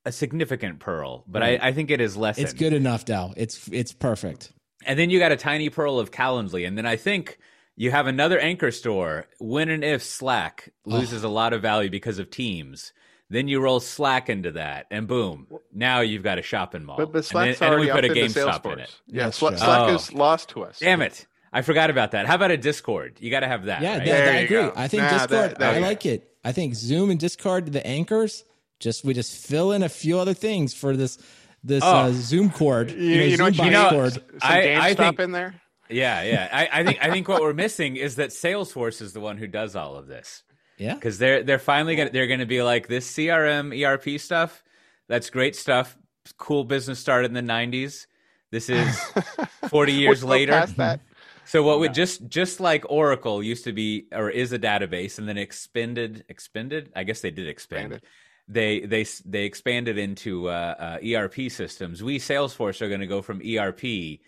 a significant pearl, but I, I think it is less. It's good enough, Dell. It's it's perfect. And then you got a tiny pearl of Calendly, and then I think you have another anchor store. When and if Slack loses a lot of value because of Teams, then you roll Slack into that, and boom, now you've got a shopping mall. but, but and Slack's then, and then we put up a GameStop in Salesforce. it. Yeah, That's Slack, true. Slack Oh. is lost to us. Damn it! I forgot about that. How about a Discord? You got to have that. Yeah, right? that- There I agree. go. I think Nah, Discord. that- that- I like it. I think Zoom and Discord, the anchors, just we just fill in a few other things for this this Oh. uh, Zoom cord, You, you know, you know what Zoom you box need? cord. Some I- GameStop I think- in there. Yeah, yeah. I, I think I think what we're missing is that Salesforce is the one who does all of this. Yeah, because they're they're finally gonna they're gonna be like this CRM ERP stuff. That's great stuff. Cool business started in the '90s. This is 40 years later. past that. So what would just just like Oracle used to be or is a database, and then expanded expanded. I guess they did expand. Expanded. They they they expanded into uh, uh, ERP systems. We Salesforce are going to go from ERP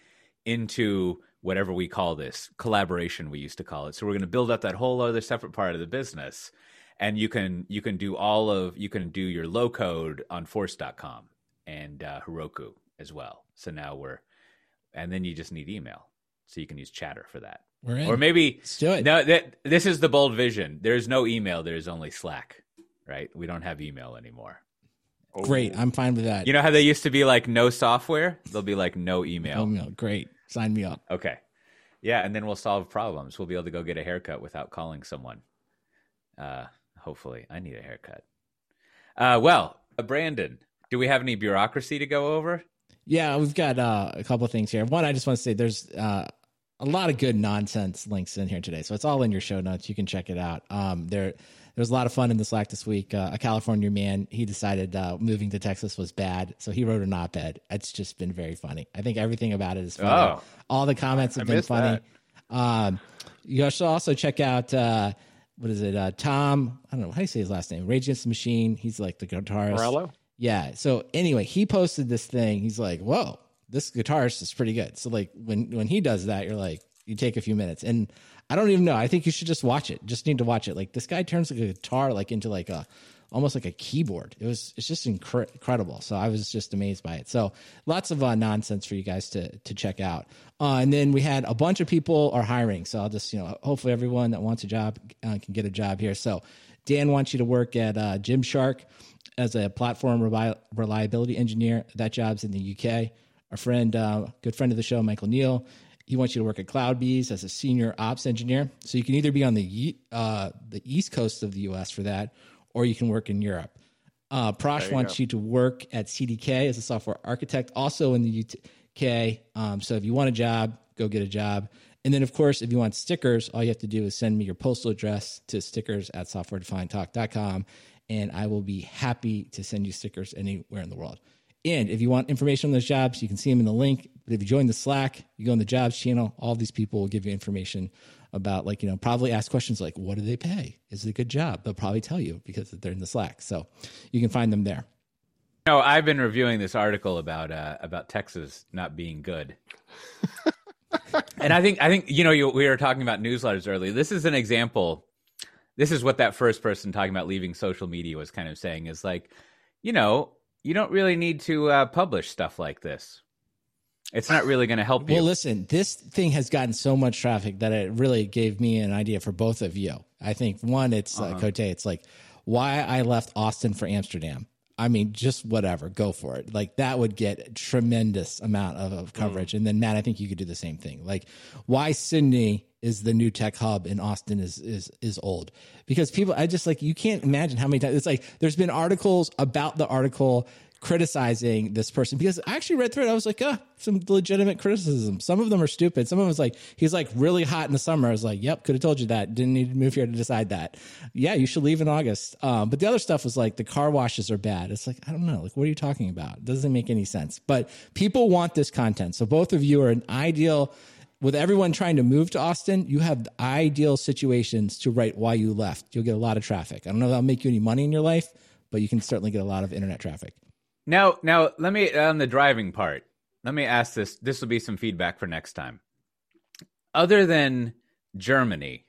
into whatever we call this collaboration. We used to call it. So we're going to build up that whole other separate part of the business, and you can you can do all of you can do your low code on Force.com and uh, Heroku as well. So now we're and then you just need email, so you can use Chatter for that. we're in. Or maybe Let's do it. no, that this is the bold vision. There's no email. There's only Slack. Right? We don't have email anymore. Great, I'm fine with that. You know how they used to be like no software? They'll be like no email. Oh, no, great, sign me up. Okay. Yeah, and then we'll solve problems. We'll be able to go get a haircut without calling someone. Uh, hopefully, I need a haircut. Uh, well, uh, Brandon, do we have any bureaucracy to go over? Yeah, we've got uh, a couple of things here. One, I just want to say there's uh, a lot of good nonsense links in here today, so it's all in your show notes. You can check it out. Um, there, there was a lot of fun in the Slack this week. Uh, a California man he decided uh, moving to Texas was bad, so he wrote an op-ed. It's just been very funny. I think everything about it is funny. Oh. All the comments have I been funny. Um, you should also check out uh, what is it? Uh, Tom, I don't know how do you say his last name. Rage Against the Machine. He's like the guitarist. Morello? Yeah. So anyway, he posted this thing. He's like, "Whoa, this guitarist is pretty good." So like when when he does that, you're like, you take a few minutes, and I don't even know. I think you should just watch it. Just need to watch it. Like this guy turns like a guitar like into like a almost like a keyboard. It was it's just incre- incredible. So I was just amazed by it. So lots of uh, nonsense for you guys to to check out. Uh, and then we had a bunch of people are hiring. So I'll just you know hopefully everyone that wants a job uh, can get a job here. So Dan wants you to work at uh, Gymshark as a platform reliability engineer. That job's in the UK. Our friend, uh, good friend of the show, Michael Neale, he wants you to work at CloudBees as a senior ops engineer. So you can either be on the uh, the east coast of the US for that, or you can work in Europe. Uh, Prosh you wants go. you to work at CDK as a software architect, also in the UK. Um, so if you want a job, go get a job. And then, of course, if you want stickers, all you have to do is send me your postal address to stickers at softwaredefinedtalk.com, and I will be happy to send you stickers anywhere in the world. And if you want information on those jobs, you can see them in the link. But if you join the Slack, you go in the jobs channel, all these people will give you information about, like, you know, probably ask questions like, what do they pay? Is it a good job? They'll probably tell you because they're in the Slack. So you can find them there. No, I've been reviewing this article about uh, about Texas not being good, and I think I think you know you, we were talking about newsletters earlier. This is an example. This is what that first person talking about leaving social media was kind of saying is like, you know, you don't really need to uh, publish stuff like this. It's not really going to help you. Well, listen, this thing has gotten so much traffic that it really gave me an idea for both of you. I think one, it's uh, Cote, it's like why I left Austin for Amsterdam. I mean, just whatever, go for it. Like that would get tremendous amount of, of coverage. And then Matt, I think you could do the same thing. Like why Sydney is the new tech hub in Austin is is is old because people. I just like you can't imagine how many times it's like there's been articles about the article criticizing this person because I actually read through it. I was like, ah, some legitimate criticism. Some of them are stupid. Some of them was like, he's like really hot in the summer. I was like, yep, could have told you that. Didn't need to move here to decide that. Yeah, you should leave in August. Um, but the other stuff was like the car washes are bad. It's like, I don't know. Like, what are you talking about? It doesn't make any sense. But people want this content. So both of you are an ideal with everyone trying to move to Austin, you have ideal situations to write why you left. You'll get a lot of traffic. I don't know if that'll make you any money in your life, but you can certainly get a lot of internet traffic. Now, now let me on the driving part. Let me ask this. This will be some feedback for next time. Other than Germany,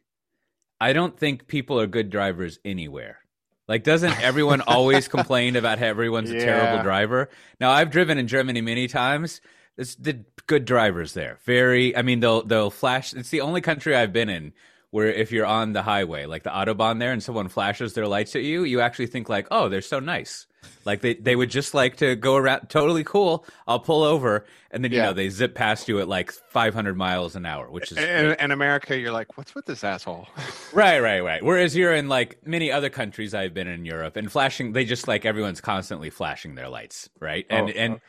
I don't think people are good drivers anywhere. Like, doesn't everyone always complain about how everyone's a terrible driver? Now, I've driven in Germany many times. It's the good drivers there. Very. I mean, they'll they'll flash. It's the only country I've been in where if you're on the highway, like the autobahn there, and someone flashes their lights at you, you actually think like, oh, they're so nice. Like they, they would just like to go around totally cool. I'll pull over and then you Yeah. know they zip past you at like 500 miles an hour, which is In, in America, you're like, what's with this asshole? right, right, right. Whereas you're in like many other countries I've been in Europe and flashing, they just like everyone's constantly flashing their lights, right? And Oh, and okay.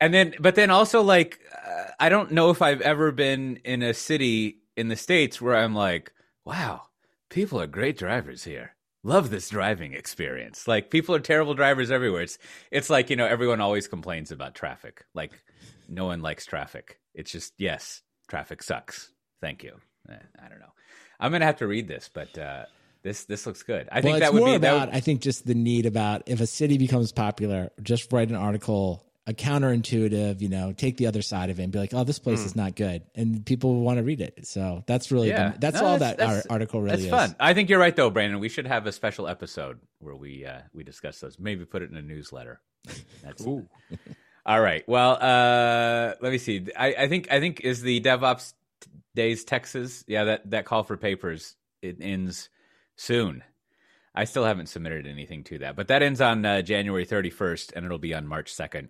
And then, but then also like, uh, I don't know if I've ever been in a city in the states where I'm like, wow, people are great drivers here. Love this driving experience. Like people are terrible drivers everywhere. It's it's like you know everyone always complains about traffic. Like no one likes traffic. It's just yes, traffic sucks. Thank you. Eh, I don't know. I'm gonna have to read this, but uh, this this looks good. I well, think that would more be about would, I think just the need about if a city becomes popular, just write an article, a counterintuitive, you know, take the other side of it and be like, oh, this place is not good, and people want to read it. So that's really. Yeah. the, that's No, all that's- that that's- our article really It's is. fun. I think you're right though, Brandon. We should have a special episode where we uh, we discuss those. Maybe put it in a newsletter. That's all right. Well, uh, let me see. I, I think I think is the DevOps Days Texas. Yeah, that that call for papers it ends soon. I still haven't submitted anything to that, but that ends on uh, January 31st, and it'll be on March 2nd.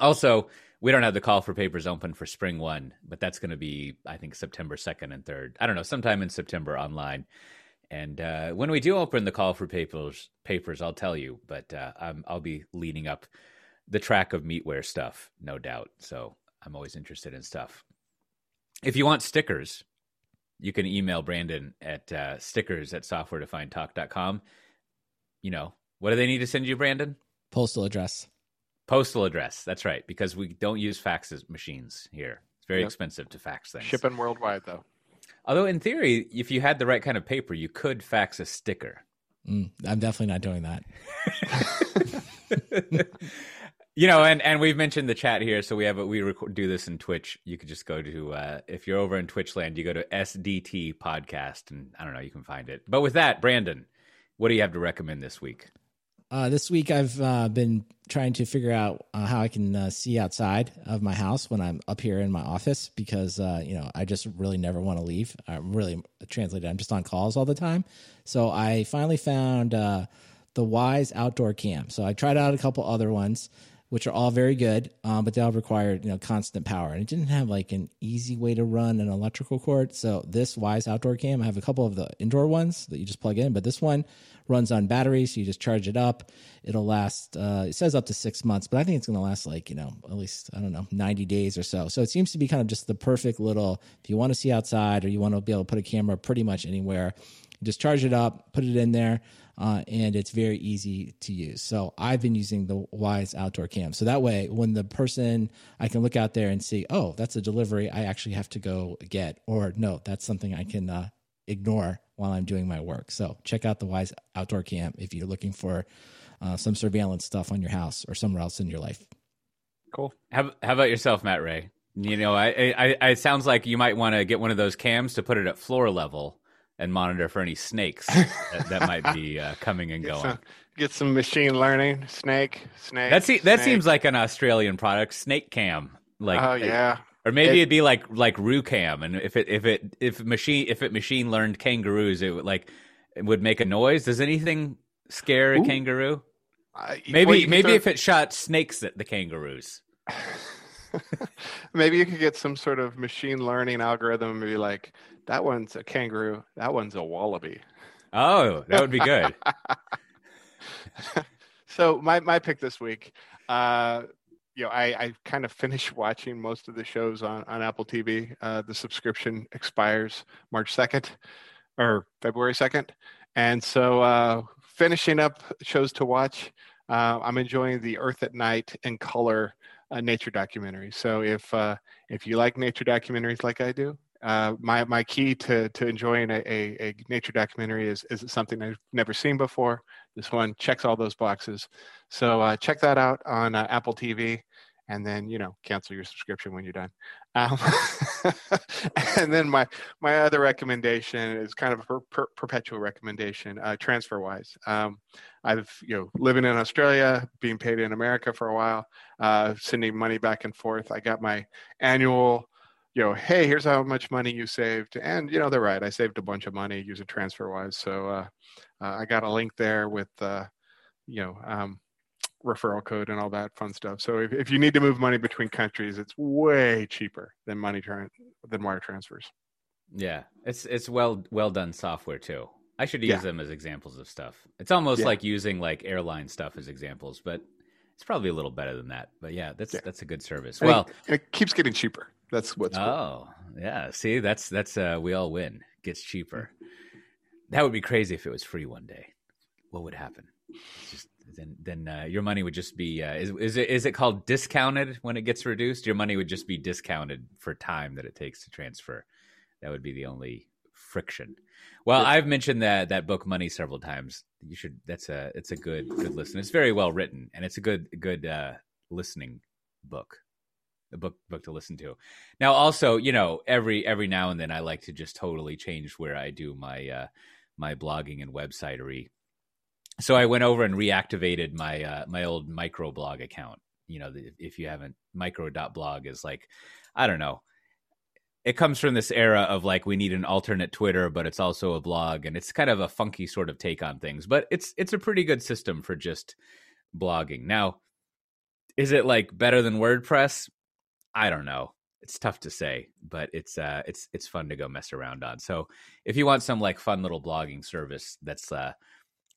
Also, we don't have the call for papers open for spring one, but that's going to be, I think, September 2nd and 3rd. I don't know, sometime in September online. And uh, when we do open the call for papers, papers, I'll tell you. But uh, I'm, I'll be leading up the track of meatware stuff, no doubt. So I'm always interested in stuff. If you want stickers, you can email Brandon at uh, stickers at softwaredefinedtalk.com. You know, what do they need to send you, Brandon? Postal address. Postal address. That's right, because we don't use fax machines here. It's very Yep. expensive to fax things. Shipping worldwide, though. Although in theory, if you had the right kind of paper, you could fax a sticker. Mm, I'm definitely not doing that. you know, and and we've mentioned the chat here, so we have a, we record, do this in Twitch. You could just go to uh, if you're over in Twitch land, you go to SDT podcast, and I don't know, you can find it. But with that, Brandon, what do you have to recommend this week? Uh, this week, I've uh, been trying to figure out uh, how I can uh, see outside of my house when I'm up here in my office because uh, you know I just really never want to leave. I'm really translated. I'm just on calls all the time. So I finally found uh, the Wyze Outdoor Cam. So I tried out a couple other ones, which are all very good, um, but they all required you know constant power, and it didn't have like an easy way to run an electrical cord. So this Wyze Outdoor Cam, I have a couple of the indoor ones that you just plug in, but this one runs on batteries. So you just charge it up. It'll last. Uh, it says up to six months, but I think it's going to last like you know at least I don't know ninety days or so. So it seems to be kind of just the perfect little. If you want to see outside or you want to be able to put a camera pretty much anywhere, just charge it up, put it in there, uh, and it's very easy to use. So I've been using the Wyze Outdoor Cam. So that way, when the person, I can look out there and see, oh, that's a delivery I actually have to go get, or no, that's something I can uh, ignore while I'm doing my work. So check out the Wyze Outdoor Cam if you're looking for uh, some surveillance stuff on your house or somewhere else in your life. Cool. How, how about yourself, Matt Ray? You know, I, I, I it sounds like you might want to get one of those cams to put it at floor level and monitor for any snakes that, that might be uh, coming and Get going. some, get some machine learning. Snake. Snake. That se- that seems like an Australian product, Snake Cam. Like, Oh yeah. or maybe It- would be like like Roo Cam, and if it if it if machine if it machine learned kangaroos, it would like it would make a noise. Does anything scare a Ooh. kangaroo? I- Maybe well, maybe throw- if it shot snakes at the kangaroos. maybe you could get some sort of machine learning algorithm and be like, that one's a kangaroo, that one's a wallaby. Oh, that would be good. so my my pick this week, uh, you know, I, I kind of finished watching most of the shows on, on Apple TV. Uh, the subscription expires March second or February second, and so uh, finishing up shows to watch. Uh, I'm enjoying the Earth at Night in Color uh, nature documentary. So if uh, if you like nature documentaries like I do, uh, my my key to to enjoying a, a, a nature documentary is is something I've never seen before. This one checks all those boxes. So uh, check that out on uh, Apple TV, and then you know cancel your subscription when you're done. Um, and then my my other recommendation is kind of a per, per, perpetual recommendation. Uh, TransferWise. Um, I've you know living in Australia, being paid in America for a while, uh, sending money back and forth. I got my annual you know, hey, here's how much money you saved. And, you know, they're right. I saved a bunch of money using TransferWise. So uh, uh, I got a link there with, uh, you know, um, referral code and all that fun stuff. So if, if you need to move money between countries, it's way cheaper than money tran- than wire transfers. Yeah, it's it's well well done software too. I should use Yeah. them as examples of stuff. It's almost Yeah. like using like airline stuff as examples, but It's probably a little better than that, but yeah, that's Yeah. that's a good service. And Well, it, and it keeps getting cheaper. That's what's cool. oh yeah, see, that's that's uh, we all win. Gets cheaper. That would be crazy if it was free one day. What would happen? Just then then uh, your money would just be uh, is is it is it called discounted when it gets reduced? Your money would just be discounted for time that it takes to transfer. That would be the only friction. Well, I've mentioned that that book money several times. You should. That's a it's a good good listen. It's very well written and it's a good good uh, listening book. Book book to listen to. Now, also, you know, every every now and then, I like to just totally change where I do my uh, my blogging and websitery. So I went over and reactivated my uh, my old microblog account. You know, if you haven't, micro.blog is like, I don't know. It comes from this era of like we need an alternate Twitter, but it's also a blog, and it's kind of a funky sort of take on things. But it's it's a pretty good system for just blogging. Now, is it like better than WordPress? I don't know. It's tough to say, but it's uh it's it's fun to go mess around on. So if you want some like fun little blogging service that's uh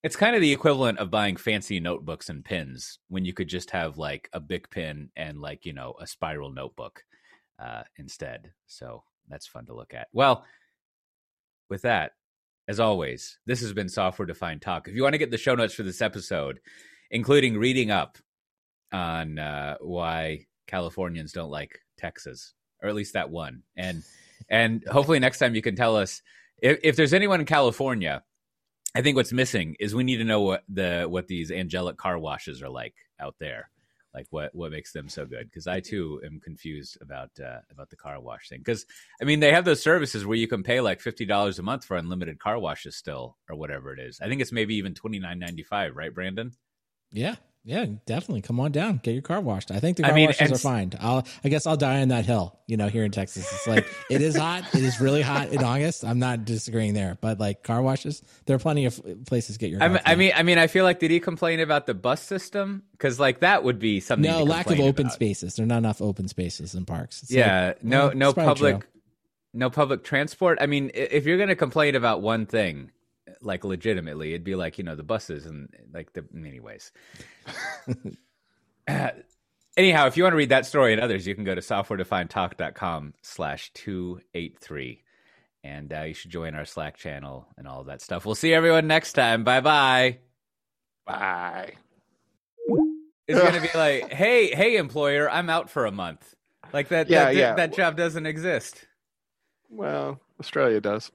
it's kind of the equivalent of buying fancy notebooks and pins when you could just have like a big pin and like, you know, a spiral notebook uh instead. So that's fun to look at. Well, with that, as always, this has been Software Defined Talk. If you want to get the show notes for this episode, including reading up on uh, why Californians don't like Texas, or at least that one, and and hopefully next time you can tell us if, if there's anyone in California. I think what's missing is we need to know what the what these angelic car washes are like out there, like what what makes them so good. Because I too am confused about uh, about the car wash thing. Because I mean, they have those services where you can pay like fifty dollars a month for unlimited car washes still, or whatever it is. I think it's maybe even twenty nine ninety five, right, Brandon? Yeah, yeah, definitely. Come on down, get your car washed. I think the I car mean, washes are fine. I'll, I guess I'll die on that hill. You know, here in Texas, it's like it is hot. It is really hot in August. I'm not disagreeing there, but like car washes, there are plenty of places to get your. I mean, I mean, I mean, I feel like did he complain about the bus system? Because like that would be something. no lack of open about. spaces. There are not enough open spaces in parks. It's Yeah, like, no, well, no public, true. no public transport. I mean, if you're going to complain about one thing, like legitimately, it'd be like you know the buses and like the. Anyways, Uh, anyhow, if you want to read that story and others, you can go to softwaredefinedtalk.com slash two eight three, and uh, you should join our Slack channel and all that stuff. We'll see everyone next time. Bye bye. Bye. It's gonna be like, hey, hey, employer, I'm out for a month. Like that. Yeah, that, yeah. That job doesn't exist. Well, Australia does.